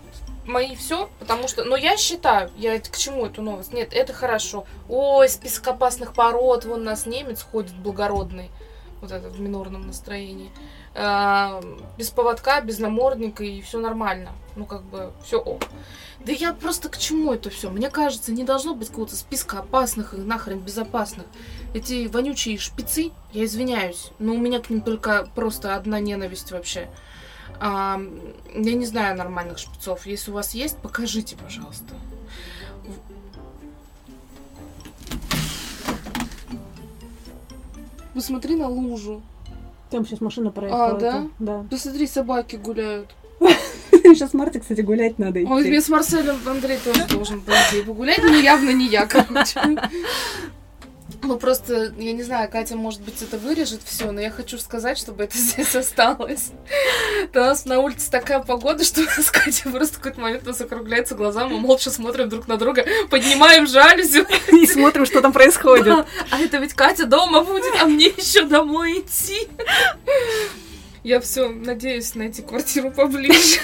мои все, потому что, но я считаю, я к чему эту новость? Нет, это хорошо. Ой, список опасных пород, вон у нас немец ходит благородный, вот это в минорном настроении. А, без поводка, без намордника и все нормально. Ну, как бы, все ок. Да я просто к чему это все? Мне кажется, не должно быть какого-то списка опасных и нахрен безопасных. Эти вонючие шпицы, я извиняюсь, но у меня к ним только просто одна ненависть вообще. А, я не знаю нормальных шпицов. Если у вас есть, покажите, пожалуйста. Посмотри на лужу. Там сейчас машина проехала, да? Да. Посмотри, собаки гуляют. Сейчас Марте, кстати, гулять надо Ой, мне с Марселем Андрей тоже должен, по идее, погулять, но явно не я, короче. Ну, просто, я не знаю, Катя, может быть, это вырежет все, но я хочу сказать, чтобы это здесь осталось. У нас на улице такая погода, что у нас Катя просто в какой-то момент у нас округляется глаза, мы молча смотрим друг на друга, поднимаем жалюзи. И смотрим, что там происходит. Да, А это ведь Катя дома будет, а мне еще домой идти. Я все надеюсь найти квартиру поближе.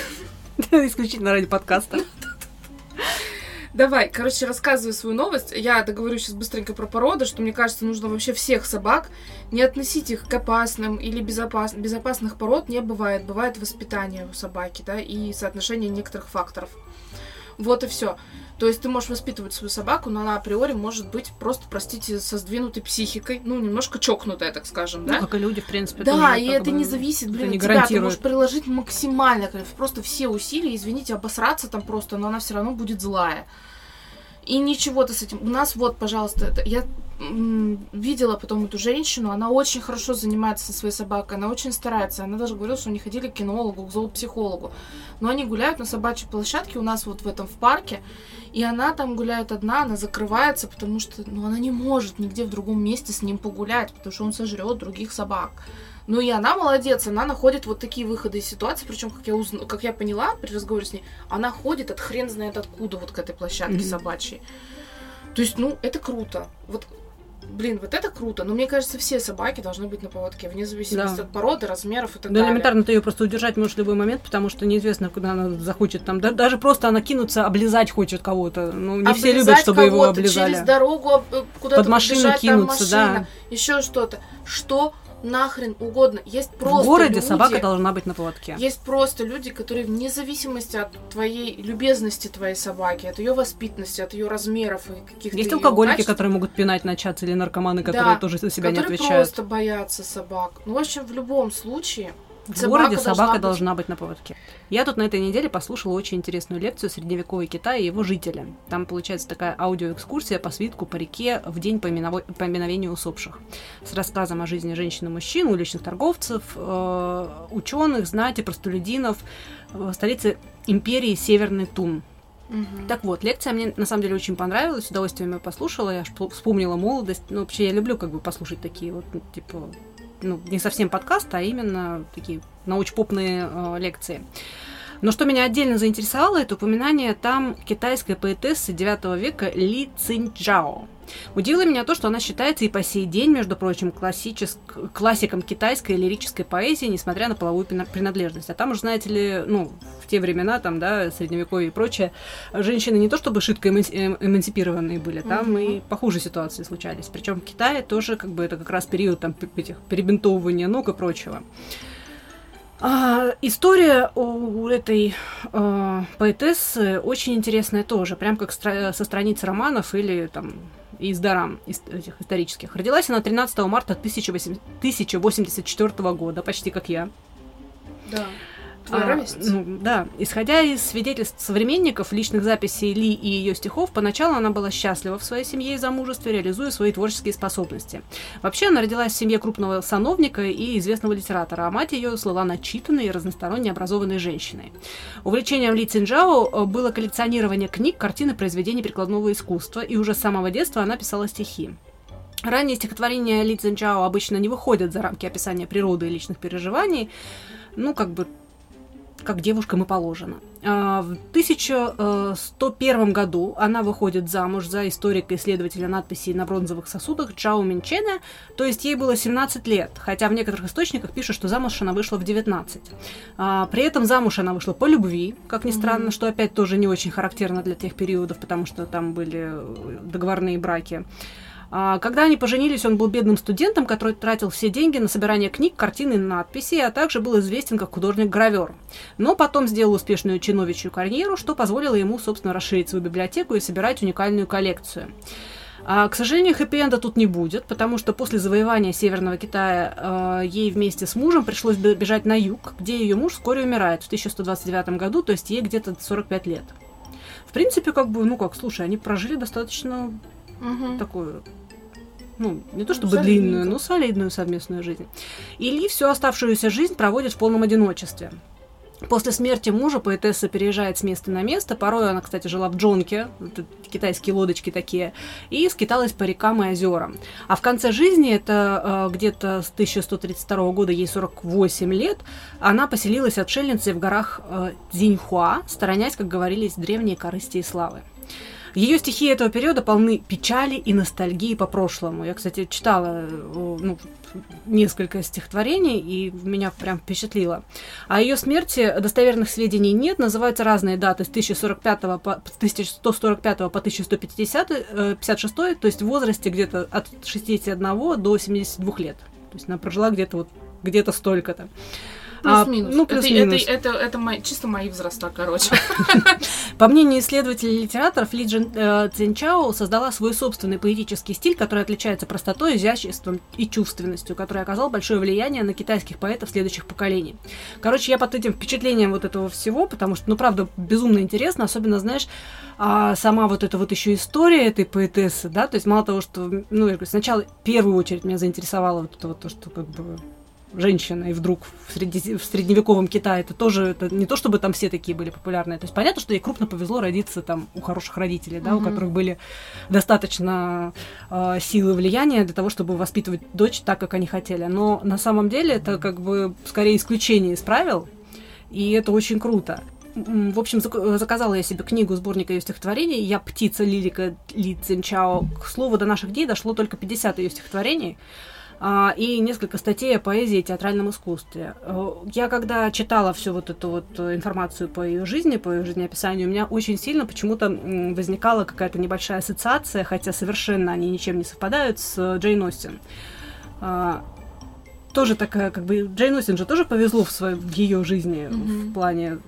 Исключительно ради подкаста. Давай, короче, рассказывай свою новость. Я договорю сейчас быстренько про породы, что мне кажется, нужно вообще всех собак не относить их к опасным или безопас... безопасных пород не бывает. Бывает воспитание у собаки, да, и соотношение некоторых факторов. Вот и все. То есть ты можешь воспитывать свою собаку, но она априори может быть просто, простите, со сдвинутой психикой, ну, немножко чокнутая, так скажем, да? Ну, как и люди, в принципе. Да, и это бы не зависит, блин, это не от тебя. Ты можешь приложить максимально, просто все усилия, извините, обосраться там просто, но она все равно будет злая. И ничего ты с этим. У нас вот, пожалуйста, это- я видела потом эту женщину, она очень хорошо занимается со своей собакой, она очень старается. Она даже говорила, что они ходили к кинологу, к зоопсихологу. Но они гуляют на собачьей площадке у нас вот в этом в парке, и она там гуляет одна, она закрывается, потому что ну, она не может нигде в другом месте с ним погулять, потому что он сожрет других собак. Ну и она молодец, она находит вот такие выходы из ситуации, причем, как я, узна... как я поняла при разговоре с ней, она ходит от хрен знает откуда вот к этой площадке Мгм. собачьей. То есть, ну, это круто. Вот, блин, вот это круто. Но мне кажется, все собаки должны быть на поводке, вне зависимости Да. от породы, размеров и так Да, далее. элементарно ты ее просто удержать можешь в любой момент, потому что неизвестно, куда она захочет там. Да- даже просто она кинуться, облизать хочет кого-то. Ну, не все любят, Облизать чтобы его облизали. Через дорогу э, куда-то Под машину побежать, кинуться, да. машина, еще что-то. Что нахрен угодно. Есть В просто городе люди, собака должна быть на поводке. Есть просто люди, которые вне зависимости от твоей любезности твоей собаки, от ее воспитанности, от ее размеров и каких-то Есть алкоголики, качеств, которые могут пинать, начаться, или наркоманы, которые Да, тоже за себя не которые отвечают. просто боятся собак. Ну, в общем, в любом случае, В собака городе собака быть- должна быть на поводке. Я тут на этой неделе послушала очень интересную лекцию «Средневековый Китай и его жители». Там получается такая аудиоэкскурсия по свитку по реке в день поминово- поминовения усопших. С рассказом о жизни женщин и мужчин, уличных торговцев, э, ученых, знати, простолюдинов в столице империи Северный Тун. Мгм. Так вот, лекция мне на самом деле очень понравилась, с удовольствием ее послушала, я вспомнила молодость. Ну, вообще, я люблю как бы послушать такие вот, ну, типа, ну, не совсем подкаст, а именно такие научпопные э, лекции. Но что меня отдельно заинтересовало, это упоминание там китайской поэтессы 9 века Ли Цинчжао. Удивило меня то, что она считается и по сей день, между прочим, классичес... классиком китайской лирической поэзии, несмотря на половую принадлежность. А там уже, знаете ли, ну, в те времена, там, да, средневековье и прочее, женщины не то чтобы шитко эмансипированные были, там mm-hmm. и похуже ситуации случались. Причем в Китае тоже, как бы, это как раз период там этих перебинтовывания ног и прочего. А, история у этой а, поэтессы очень интересная тоже, прям как стра- со страниц романов или там из дарам этих исторических. Родилась она 13 марта 1084 года, почти как я. Да. А, ну, да, исходя из свидетельств современников, личных записей Ли и ее стихов, поначалу она была счастлива в своей семье и замужестве, реализуя свои творческие способности. Вообще, она родилась в семье крупного сановника и известного литератора, а мать ее слыла начитанной и разносторонне образованной женщиной. Увлечением Ли Цинджао э, было коллекционирование книг, картин и произведений прикладного искусства, и уже с самого детства она писала стихи. Ранние стихотворения Ли Цзинчао обычно не выходят за рамки описания природы и личных переживаний, ну, как бы как девушкам и положено. А, в 1101 году она выходит замуж за историка-исследователя надписей на бронзовых сосудах Чао Минчена, то есть ей было 17 лет, хотя в некоторых источниках пишут, что замуж она вышла в 19. А, при этом замуж она вышла по любви, как ни странно, что опять тоже не очень характерно для тех периодов, потому что там были договорные браки. А, когда они поженились, он был бедным студентом, который тратил все деньги на собирание книг, картин и надписей, а также был известен как художник-гравер. Но потом сделал успешную чиновичью карьеру, что позволило ему, собственно, расширить свою библиотеку и собирать уникальную коллекцию. А, к сожалению, хэппи-энда тут не будет, потому что после завоевания Северного Китая э, ей вместе с мужем пришлось бежать на юг, где ее муж вскоре умирает в 1129 году, то есть ей где-то 45 лет. В принципе, как бы, ну как, слушай, они прожили достаточно угу. такую ну, не то чтобы ну, длинную, но солидную совместную жизнь. Или всю оставшуюся жизнь проводит в полном одиночестве. После смерти мужа поэтесса переезжает с места на место. Порой она, кстати, жила в джонке, китайские лодочки такие, и скиталась по рекам и озерам. А в конце жизни, это э, где-то с 1132 года, ей 48 лет, она поселилась отшельницей в горах э, Дзиньхуа, сторонясь, как говорились, древние корысти и славы. Ее стихи этого периода полны печали и ностальгии по прошлому. Я, кстати, читала ну, несколько стихотворений, и меня прям впечатлило. О ее смерти достоверных сведений нет, называются разные даты с 1045 по 1145 по 1156, э, то есть в возрасте где-то от 61 до 72 лет. То есть она прожила где-то вот где-то столько-то. Плюс-минус. А, ну, плюс-минус. Это, это, это, это мои, чисто мои возраста, короче. По мнению исследователей и литераторов, Ли Джин э, Цзинчао создала свой собственный поэтический стиль, который отличается простотой, изяществом и чувственностью, который оказал большое влияние на китайских поэтов следующих поколений. Короче, я под этим впечатлением вот этого всего, потому что, ну, правда, безумно интересно, особенно, знаешь, а сама вот эта вот еще история этой поэтессы, да, то есть мало того, что, ну, я говорю, сначала в первую очередь меня заинтересовало вот это вот то, что как бы женщина, и вдруг в, среди, в средневековом Китае это тоже это не то, чтобы там все такие были популярные. То есть понятно, что ей крупно повезло родиться там у хороших родителей, да, mm-hmm. у которых были достаточно э, силы влияния для того, чтобы воспитывать дочь так, как они хотели. Но на самом деле это как бы скорее исключение из правил, и это очень круто. В общем, заказала я себе книгу сборника ее стихотворений. Я птица Лилика Ли Цинчао. К слову, до наших дней дошло только 50 ее стихотворений. А, и несколько статей о поэзии и театральном искусстве. Э, я когда читала всю вот эту вот информацию по ее жизни, по ее жизнеописанию, у меня очень сильно почему-то возникала какая-то небольшая ассоциация, хотя совершенно они ничем не совпадают, с Джейн Остин. А, тоже такая, как бы, Джейн Остин же тоже повезло в, своей, в ее жизни mm-hmm. в плане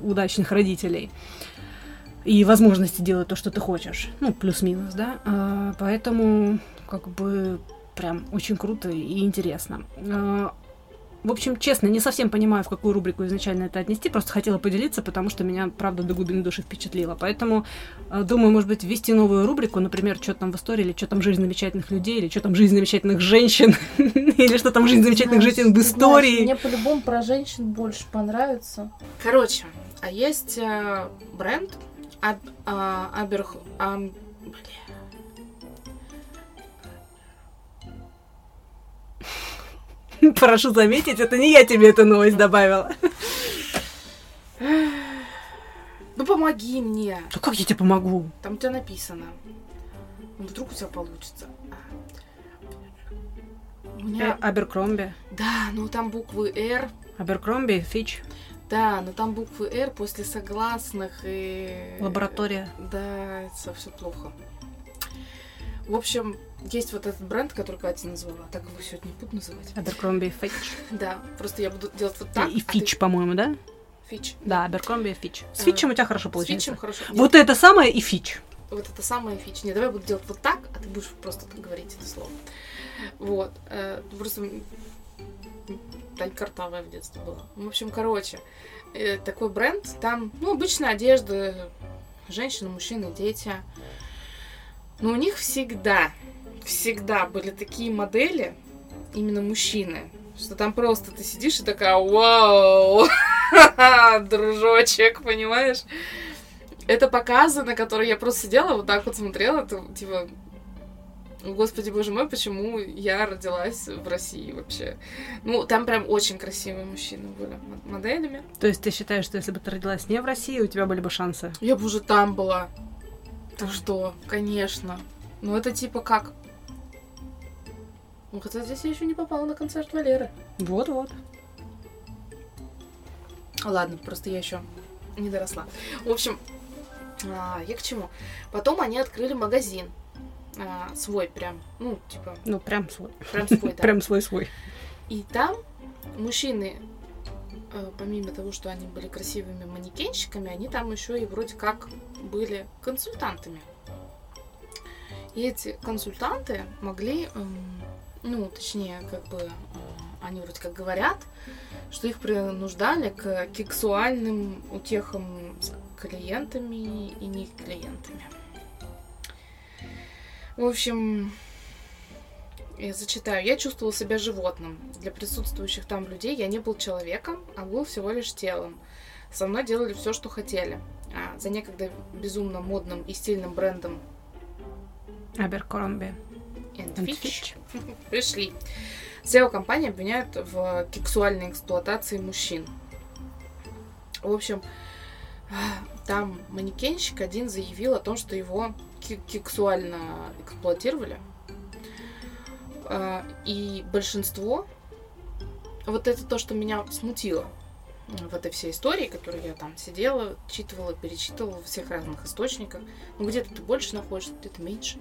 удачных родителей и возможности делать то, что ты хочешь. Ну, плюс-минус, да. А, поэтому, как бы, прям очень круто и интересно. А, в общем, честно, не совсем понимаю, в какую рубрику изначально это отнести, просто хотела поделиться, потому что меня, правда, до глубины души впечатлило. Поэтому а, думаю, может быть, ввести новую рубрику, например, что там в истории, или что там жизнь замечательных людей, или что там жизнь замечательных женщин, или что там жизнь замечательных женщин в истории. Мне по-любому про женщин больше понравится. Короче, а есть э, бренд Аберх... Прошу заметить, это не я тебе эту новость добавила. Ну помоги мне. Ну как я тебе помогу? Там у тебя написано. Ну, вдруг у тебя получится. У Э, меня... Аберкромби. Да, ну там буквы R. Аберкромби, Фич, Да, но там буквы R после согласных и... лаборатория. Да, это все плохо. В общем, есть вот этот бренд, который Катя назвала. Так его сегодня не буду называть. Аберкромби, Фич. Да, просто я буду делать вот так. И а ты- Фич, по-моему, да? Фич. Да, Аберкромби, Фич. С Э, Фичем у тебя хорошо С получается. Фичем хорошо. Вот это самое и Фич. Вот это самое фич. Не, давай я буду делать вот так, а ты будешь просто так говорить это слово. Вот. э, Просто Тань картавая в детстве была. В общем, короче, э, такой бренд, там, ну, обычная одежда, женщины, мужчины, дети. Но у них всегда, всегда были такие модели, именно мужчины, что там просто ты сидишь и такая, вау, дружочек, понимаешь? Это показы, на которые я просто сидела, вот так вот смотрела, это, типа, Господи, боже мой, почему я родилась в России вообще? Ну, там прям очень красивые мужчины были моделями. То есть ты считаешь, что если бы ты родилась не в России, у тебя были бы шансы? Я бы уже там была. Ты что? Конечно. Ну, это типа как? Ну, хотя здесь я еще не попала на концерт Валеры. Вот-вот. Ладно, просто я еще не доросла. В общем, а, я к чему? Потом они открыли магазин. а, свой прям. Ну, типа, Ну, прям свой. прям свой, да. Прям свой-свой. И там мужчины, помимо того, что они были красивыми манекенщиками, они там еще и вроде как были консультантами. И эти консультанты могли, эм, ну, точнее, как бы, э, они вроде как говорят, что их принуждали к кексуальным утехам с клиентами и не клиентами. В общем, я зачитаю. Я чувствовал себя животным. Для присутствующих там людей я не был человеком, а был всего лишь телом. Со мной делали все, что хотели. А за некогда безумно модным и стильным брендом Аберкромби. And and Fitch Fitch. пришли. SEO-компании обвиняют в сексуальной эксплуатации мужчин. В общем, там манекенщик один заявил о том, что его сексуально эксплуатировали. А, И большинство... Вот это то, что меня смутило в этой всей истории, которую я там сидела, читывала, перечитывала в всех разных источниках. Ну, где-то ты больше находишься, где-то меньше.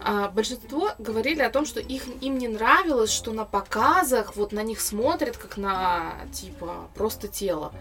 А, большинство говорили о том, что их, им не нравилось, что на показах вот на них смотрят как на, типа, просто тело.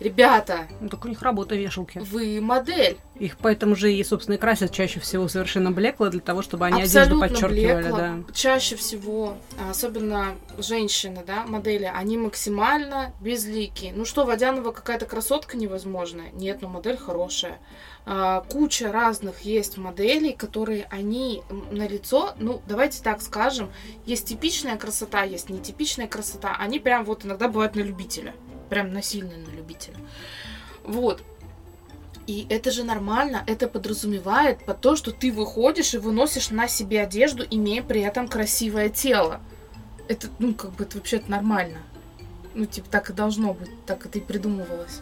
Ребята, Ну, так у них работа вешалки. вы модель. Их поэтому же и, собственно, и красят чаще всего совершенно блекло, для того, чтобы они одежду Абсолютно подчеркивали, блекло. да. Чаще всего, а, особенно женщины, да, модели, они максимально безликие. Ну что, Водянова какая-то красотка невозможная? Нет, но модель хорошая. А, Куча разных есть моделей, которые они на лицо, ну, давайте так скажем, есть типичная красота, есть нетипичная красота. Они прям вот иногда бывают на любителя. Прям насильно на любителя. Вот. И это же нормально, это подразумевает под то, что ты выходишь и выносишь на себе одежду, имея при этом красивое тело. Это, ну, как бы, это вообще нормально. Ну, типа, так и должно быть, так это и придумывалось.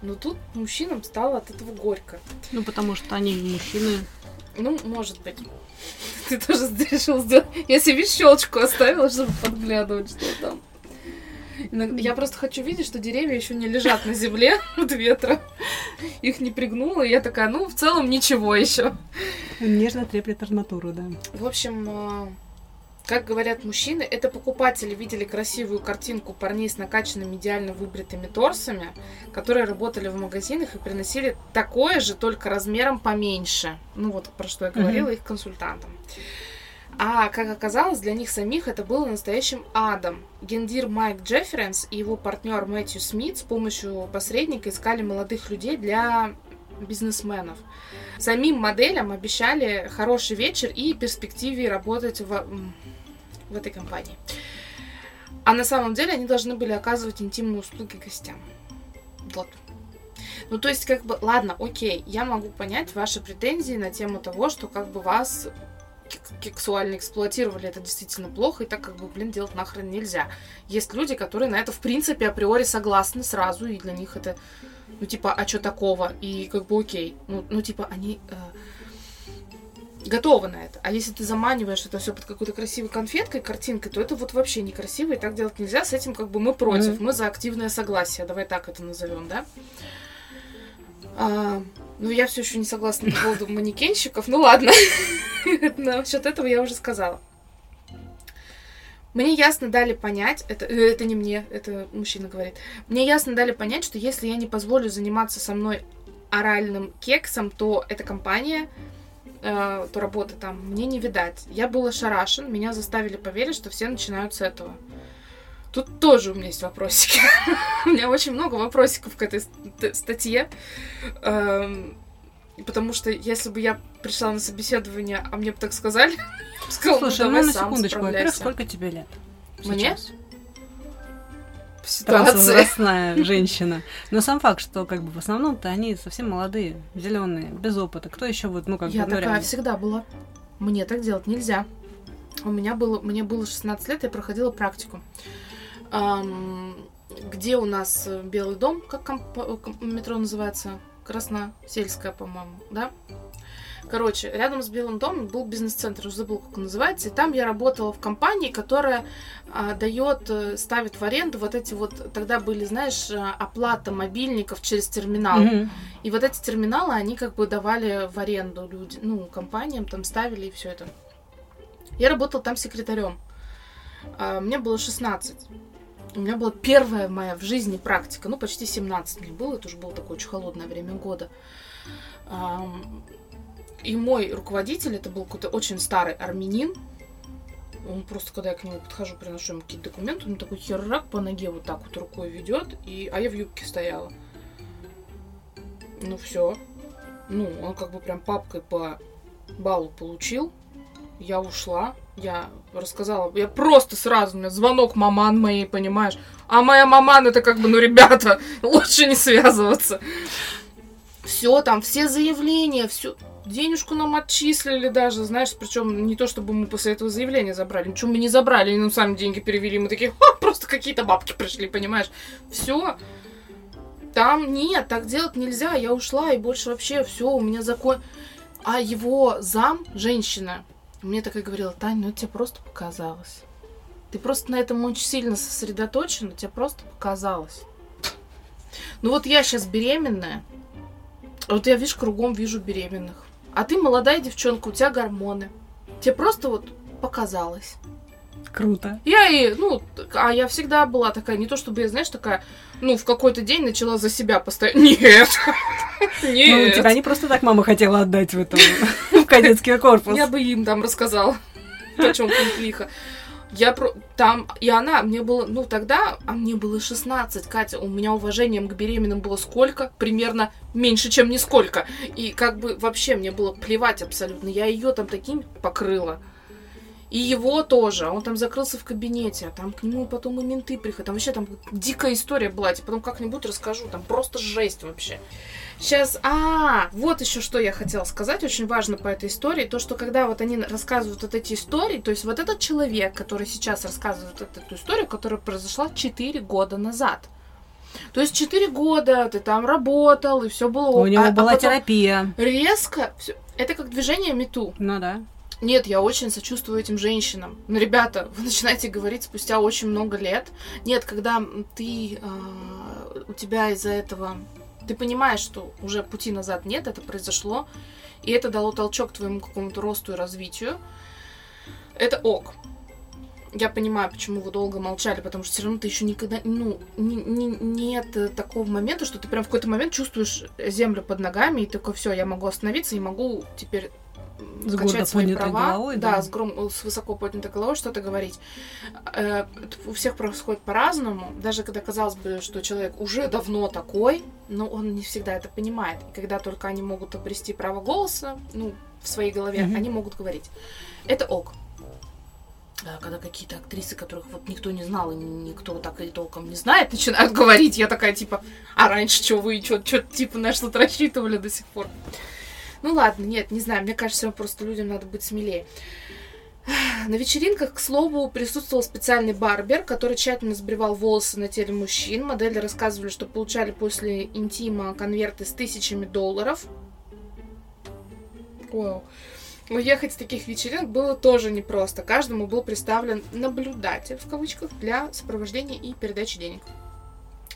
Но тут мужчинам стало от этого горько. Ну, потому что они мужчины. Ну, может быть. Ты тоже решил сделать. Я себе щелочку оставила, чтобы подглядывать, что там. Я просто хочу видеть, что деревья еще не лежат на земле от ветра. Их не пригнуло, и я такая, ну, в целом ничего еще. Нежно треплет арматуру, да. В общем, э, как говорят мужчины, это покупатели видели красивую картинку парней с накачанными идеально выбритыми торсами, которые работали в магазинах и приносили такое же, только размером поменьше. Ну вот про что я говорила их консультантам. А, как оказалось, для них самих это было настоящим адом. Гендир Майк Джефференс и его партнер Мэтью Смит с помощью посредника искали молодых людей для бизнесменов. Самим моделям обещали хороший вечер и перспективе работать в, в этой компании. А на самом деле они должны были оказывать интимные услуги гостям. Вот. Ну, то есть, как бы, ладно, окей, я могу понять ваши претензии на тему того, что как бы вас сексуально эксплуатировали, это действительно плохо, и так как бы, блин, делать нахрен нельзя. Есть люди, которые на это, в принципе, априори согласны сразу, и для них это, ну, типа, а что такого? И как бы окей. Ну, ну типа, они э, готовы на это. А если ты заманиваешь это все под какой-то красивой конфеткой, картинкой, то это вот вообще некрасиво, и так делать нельзя. С этим как бы мы против, mm-hmm. мы за активное согласие, давай так это назовем, да? А, ну, я все еще не согласна по поводу манекенщиков. Ну ладно. Насчет этого я уже сказала. Мне ясно дали понять, это, э, это не мне, это мужчина говорит, мне ясно дали понять, что если я не позволю заниматься со мной оральным кексом, то эта компания, э, то работа там, мне не видать. Я был ошарашен, меня заставили поверить, что все начинают с этого. Тут тоже у меня есть вопросики. у меня очень много вопросиков к этой статье. Эм, потому что если бы я пришла на собеседование, а мне бы так сказали, сказала, Слушай, ну, ну на секундочку, во-первых, сколько тебе лет? Мне? возрастная женщина. Но сам факт, что как бы в основном-то они совсем молодые, зеленые, без опыта. Кто еще вот, ну как Я бы, такая всегда была. Мне так делать нельзя. У меня было, мне было 16 лет, я проходила практику где у нас э, Белый дом, как э, метро называется? Красносельская, по-моему, да? Короче, рядом с Белым домом был бизнес-центр, уже забыл, как он называется, и там я работала в компании, которая а, дает, э, ставит в аренду вот эти вот, тогда были, знаешь, оплата мобильников через терминал. Mm-hmm. И вот эти терминалы, они как бы давали в аренду люди, ну, компаниям там ставили и все это. Я работала там секретарем. А, мне было 16 у меня была первая моя в жизни практика, ну, почти 17 мне было, это уже было такое очень холодное время года. И мой руководитель, это был какой-то очень старый армянин, он просто, когда я к нему подхожу, приношу ему какие-то документы, он такой херак по ноге вот так вот рукой ведет, и... а я в юбке стояла. Ну все. Ну, он как бы прям папкой по баллу получил. Я ушла, я рассказала, я просто сразу, у меня звонок маман моей, понимаешь? А моя маман это как бы, ну, ребята, лучше не связываться. Все там, все заявления, все, денежку нам отчислили даже, знаешь, причем не то, чтобы мы после этого заявления забрали, ничего мы не забрали, они нам сами деньги перевели, мы такие, просто какие-то бабки пришли, понимаешь? Все, там нет, так делать нельзя, я ушла, и больше вообще все, у меня закон... А его зам, женщина, мне такая говорила, Тань, ну тебе просто показалось. Ты просто на этом очень сильно сосредоточена, тебе просто показалось. Ну вот я сейчас беременная, вот я, видишь, кругом вижу беременных. А ты молодая девчонка, у тебя гормоны. Тебе просто вот показалось. Круто. Я и, ну, а я всегда была такая, не то чтобы я, знаешь, такая, ну, в какой-то день начала за себя постоять. Нет. Нет. Ну, тебя не просто так мама хотела отдать в этом, в кадетский корпус. Я бы им там рассказала, о чем лихо. Я про... Там... И она, мне было... Ну, тогда... А мне было 16, Катя. У меня уважением к беременным было сколько? Примерно меньше, чем нисколько. И как бы вообще мне было плевать абсолютно. Я ее там таким покрыла. И его тоже. Он там закрылся в кабинете, а там к нему потом и менты приходят. Там вообще там дикая история была. Я потом как-нибудь расскажу. Там просто жесть вообще. Сейчас, а, вот еще что я хотела сказать, очень важно по этой истории, то, что когда вот они рассказывают вот эти истории, то есть вот этот человек, который сейчас рассказывает вот эту историю, которая произошла 4 года назад. То есть 4 года ты там работал, и все было... У него а, была а терапия. Резко, все, это как движение мету. Ну да. Нет, я очень сочувствую этим женщинам. Но, ребята, вы начинаете говорить спустя очень много лет. Нет, когда ты, э, у тебя из-за этого, ты понимаешь, что уже пути назад нет, это произошло, и это дало толчок твоему какому-то росту и развитию, это ок. Я понимаю, почему вы долго молчали, потому что все равно ты еще никогда, ну, не, не, нет такого момента, что ты прям в какой-то момент чувствуешь землю под ногами, и такой, все, я могу остановиться и могу теперь с качать свои права, головой, да, да с, гром, с высоко поднятой головой что-то говорить. Э, у всех происходит по-разному. Даже когда казалось бы, что человек уже давно такой, но он не всегда это понимает. И когда только они могут обрести право голоса, ну, в своей голове, mm-hmm. они могут говорить. Это ок. Да, когда какие-то актрисы, которых вот никто не знал, и никто так и толком не знает, начинают говорить, я такая, типа, а раньше что вы, что, типа, на что-то рассчитывали до сих пор. Ну ладно, нет, не знаю, мне кажется, просто людям надо быть смелее. На вечеринках, к слову, присутствовал специальный барбер, который тщательно сбривал волосы на теле мужчин. Модели рассказывали, что получали после интима конверты с тысячами долларов. Вау. Уехать с таких вечеринок было тоже непросто. Каждому был представлен наблюдатель, в кавычках, для сопровождения и передачи денег.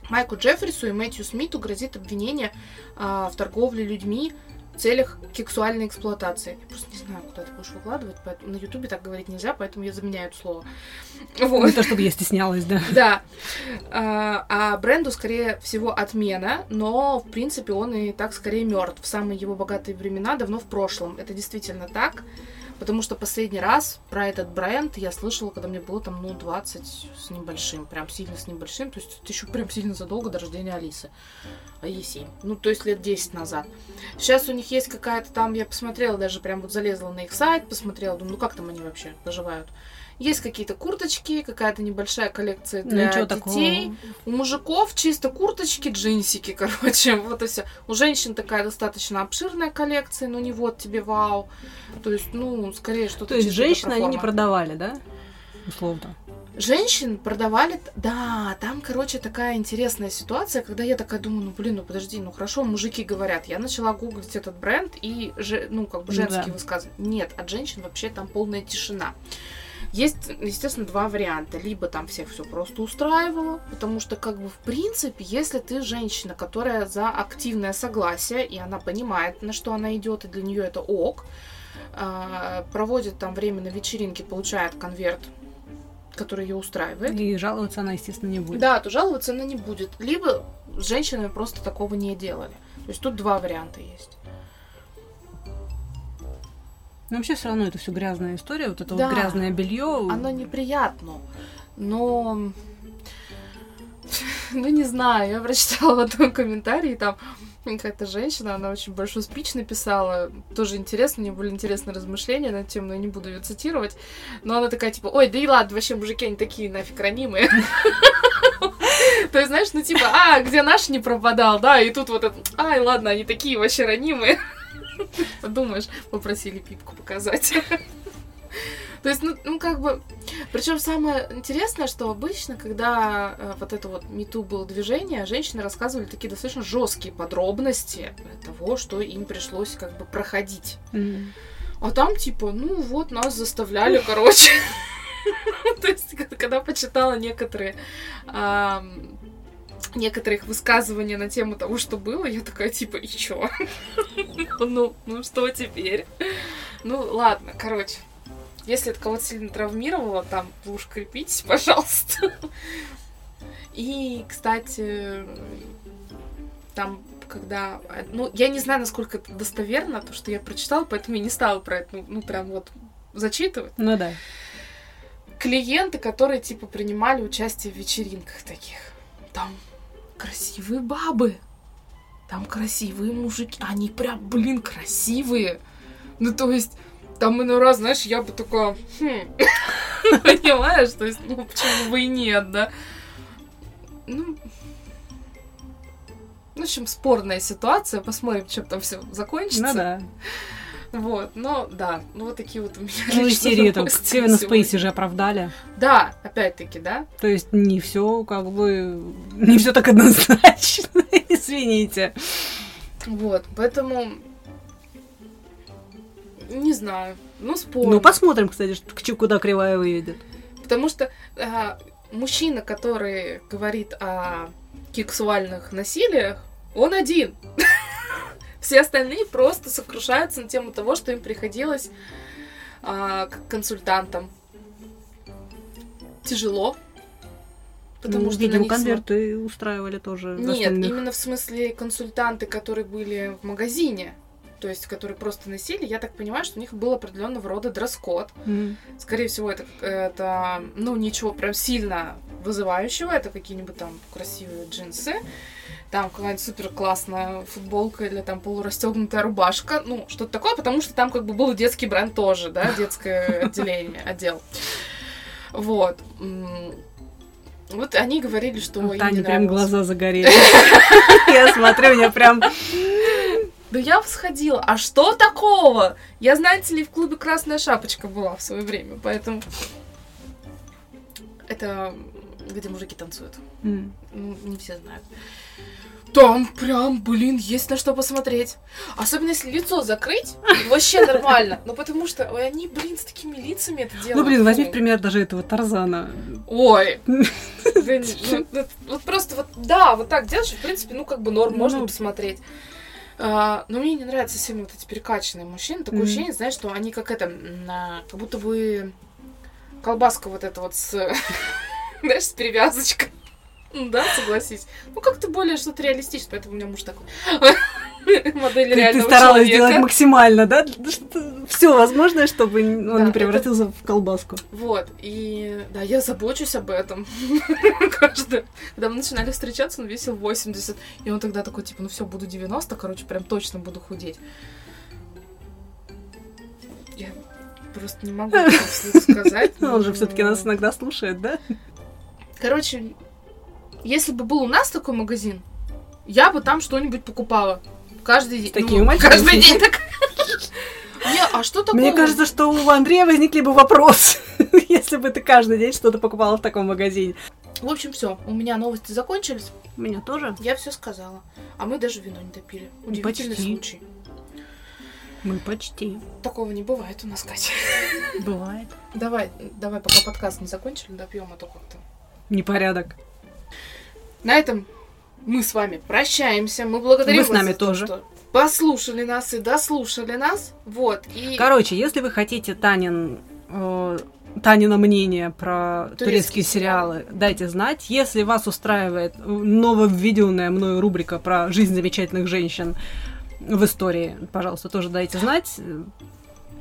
Майку Джеффрису и Мэтью Смиту грозит обвинение а, в торговле людьми целях сексуальной эксплуатации. Я просто не знаю, куда ты будешь выкладывать, поэтому на Ютубе так говорить нельзя, поэтому я заменяю это слово. Вот. Не то, чтобы я стеснялась, да. Да. А, а бренду, скорее всего, отмена, но, в принципе, он и так скорее мертв. В самые его богатые времена давно в прошлом. Это действительно так. Потому что последний раз про этот бренд я слышала, когда мне было там, ну, 20 с небольшим, прям сильно с небольшим, то есть это еще прям сильно задолго до рождения Алисы. А ей 7. Ну, то есть лет 10 назад. Сейчас у них есть какая-то там, я посмотрела, даже прям вот залезла на их сайт, посмотрела, думаю, ну как там они вообще поживают. Есть какие-то курточки, какая-то небольшая коллекция Ну, для ничего детей. такого. У мужиков чисто курточки, джинсики, короче, вот и все. У женщин такая достаточно обширная коллекция, но не вот тебе вау. То есть, ну, скорее что-то То есть женщины они не продавали, да? Условно. Женщин продавали, да, там, короче, такая интересная ситуация, когда я такая думаю, ну, блин, ну, подожди, ну, хорошо, мужики говорят. Я начала гуглить этот бренд и, ну, как бы Ну женские да. высказывания. Нет, от женщин вообще там полная тишина. Есть, естественно, два варианта. Либо там всех все просто устраивало, потому что, как бы, в принципе, если ты женщина, которая за активное согласие, и она понимает, на что она идет, и для нее это ок, а, проводит там время на вечеринке, получает конверт, который ее устраивает, И жаловаться она, естественно, не будет. да, то жаловаться она не будет. Либо с женщинами просто такого не делали. То есть тут два варианта есть. Но вообще все равно это все грязная история, вот это Да. вот грязное белье. Оно неприятно, но... Ну, не знаю, я прочитала в одном комментарии, там какая-то женщина, она очень большой спич написала, тоже интересно, мне были интересные размышления на тему, но я не буду ее цитировать, но она такая, типа, ой, да и ладно, вообще мужики, они такие нафиг ранимые. То есть, знаешь, ну типа, а, где наш не пропадал, да, и тут вот это, ай, ладно, они такие вообще ранимые. Подумаешь, попросили пипку показать. То есть, ну, ну как бы... Причем самое интересное, что обычно, когда э, вот это вот МИТУ было движение, женщины рассказывали такие достаточно жесткие подробности того, что им пришлось как бы проходить. М. А там типа, ну вот, нас заставляли, короче. То есть, когда почитала некоторые их высказывания на тему того, что было, я такая, типа, и чё? Ну, ну что теперь? Ну, ладно, короче. Если это кого-то сильно травмировало, там, вы уж крепитесь, пожалуйста. И, кстати, там, когда... Ну, я не знаю, насколько это достоверно, то, что я прочитала, поэтому я не стала про это, ну, ну, прям вот зачитывать. Ну да. Клиенты, которые, типа, принимали участие в вечеринках таких. Там красивые бабы. Там красивые мужики. Они прям, блин, красивые. Ну, то есть, там иной раз, знаешь, я бы такая, хм, понимаешь, то есть, ну, почему бы и нет, да? Ну, в общем, спорная ситуация, посмотрим, чем там все закончится. Ну да. Вот, но да, ну вот такие вот у меня Ну, лично серии там сегодня. Спейси же оправдали. Да, опять-таки, да. То есть не все как бы не все так однозначно. Извините. Вот, поэтому не знаю, ну спорно. Ну, посмотрим, кстати, к чему куда кривая выведет. Потому что а, мужчина, который говорит о сексуальных насилиях, он один. Все остальные просто сокрушаются на тему того, что им приходилось а, к консультантам. Тяжело. Потому Ну, что на видимо, них смо- конверты устраивали тоже. Нет, именно в смысле консультанты, которые были в магазине, то есть которые просто носили, я так понимаю, что у них был определенного рода дресс-код. М. Скорее всего, это, это, ну, ничего прям сильно вызывающего, это какие-нибудь там красивые джинсы, там какая-нибудь супер классная футболка или там полурастегнутая рубашка, ну, что-то такое, потому что там как бы был детский бренд тоже, да, детское отделение, отдел. Вот. Вот они говорили, что У Тани не прям глаза загорели. Я смотрю, у меня прям... Да я сходила. А что такого? Я, знаете ли, в клубе Красная Шапочка была в свое время, поэтому... Это где мужики танцуют. Ну, Не все знают. Там прям, блин, есть на что посмотреть. Особенно если лицо закрыть, вообще нормально. Ну потому что ой, они, блин, с такими лицами это делают. Ну, блин, возьми пример даже этого Тарзана. Ой. Ну, ну, Вот просто вот, да, вот так делаешь, в принципе, ну как бы норм, Ну, можно ну. посмотреть. А, Но мне не нравятся всеми вот эти перекачанные мужчины. Такое Мгм. ощущение, знаешь, что они как это, как будто бы колбаска вот эта вот с, знаешь, с перевязочкой. Да, согласись. Ну, как-то более что-то реалистичное, поэтому у меня муж такой. Модель Ты, ты старалась сделать человека. максимально, да? Все возможное, чтобы он Да, не это- превратился в колбаску. Вот, и да, я забочусь об этом. Каждый. Когда мы начинали встречаться, он весил 80. И он тогда такой, типа, ну все, буду 90, короче, прям точно буду худеть. Я просто не могу это сказать. Он же все-таки нас иногда слушает, да? Короче, если бы был у нас такой магазин, я бы там что-нибудь покупала. Каждый день. такими Ну? Каждый день так. Не, а что такое? Мне кажется, что у Андрея возникли бы вопросы, если бы ты каждый день что-то покупала в таком магазине. В общем, все. У меня новости закончились. У меня тоже. Я все сказала. А мы даже вино не допили. Удивительный Почти. случай. Мы почти. Такого не бывает у нас, Катя. Бывает. Давай, давай, пока подкаст не закончили, допьем, а то как-то. Непорядок. На этом мы с вами прощаемся. Мы благодарим Вы с вас нами то, тоже. что послушали нас и дослушали нас. Вот. И Короче, если вы хотите Танин, э, Танина мнение про турецкие, Турецкие сериалы, дайте знать. Если вас устраивает нововведенная мною рубрика про жизнь замечательных женщин в истории, пожалуйста, тоже дайте знать.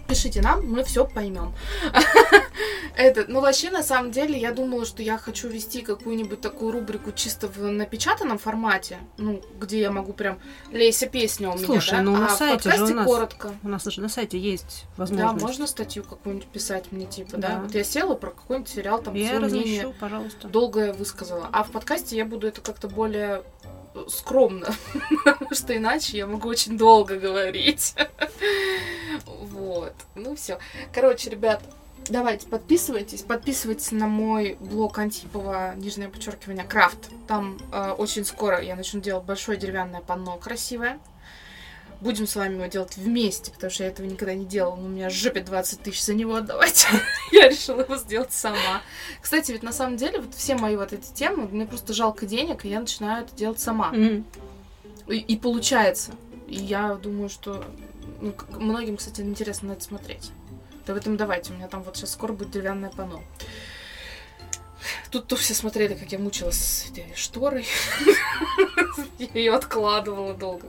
Пишите нам, мы все поймем. Это, ну вообще, на самом деле, я думала, что я хочу вести какую-нибудь такую рубрику чисто в напечатанном формате, ну, где я могу прям Леся песня у меня, Слушай, да? ну, на а сайте же у нас коротко. У нас уже на сайте есть Да, возможность. можно статью какую-нибудь писать мне, типа, да? Да. Вот я села про какой-нибудь сериал, там, Я мнение размещу, пожалуйста. долгое высказала. А в подкасте я буду это как-то более скромно, потому что иначе я могу очень долго говорить. Вот. Ну все. Короче, ребят, давайте подписывайтесь. Подписывайтесь на мой блог Антипова, нижнее подчеркивание, крафт. Там э, очень скоро я начну делать большое деревянное панно красивое. Будем с вами его делать вместе, потому что я этого никогда не делала. Но у меня жопе 20 тысяч за него отдавать. я решила его сделать сама. Кстати, ведь на самом деле вот все мои вот эти темы, мне просто жалко денег, и я начинаю это делать сама. И, и получается. И я думаю, что ну, многим, кстати, интересно на это смотреть. Да поэтому давайте, у меня там вот сейчас скоро будет деревянное панно. Тут то все смотрели, как я мучилась с этой шторой. Я ее откладывала долго.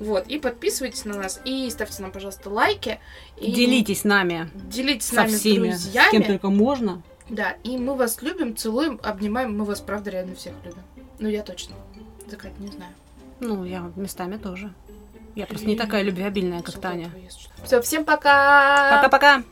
Вот, и подписывайтесь на нас, и ставьте нам, пожалуйста, лайки. И Делитесь нами Делитесь с со нами с всеми, с друзьями. кем только можно. Да, и мы вас любим, целуем, обнимаем. Мы вас, правда, реально всех любим. Ну, я точно. Закат, не знаю. Ну, я местами тоже. Я просто не такая любвеобильная, как Таня. Все, всем пока! Пока-пока!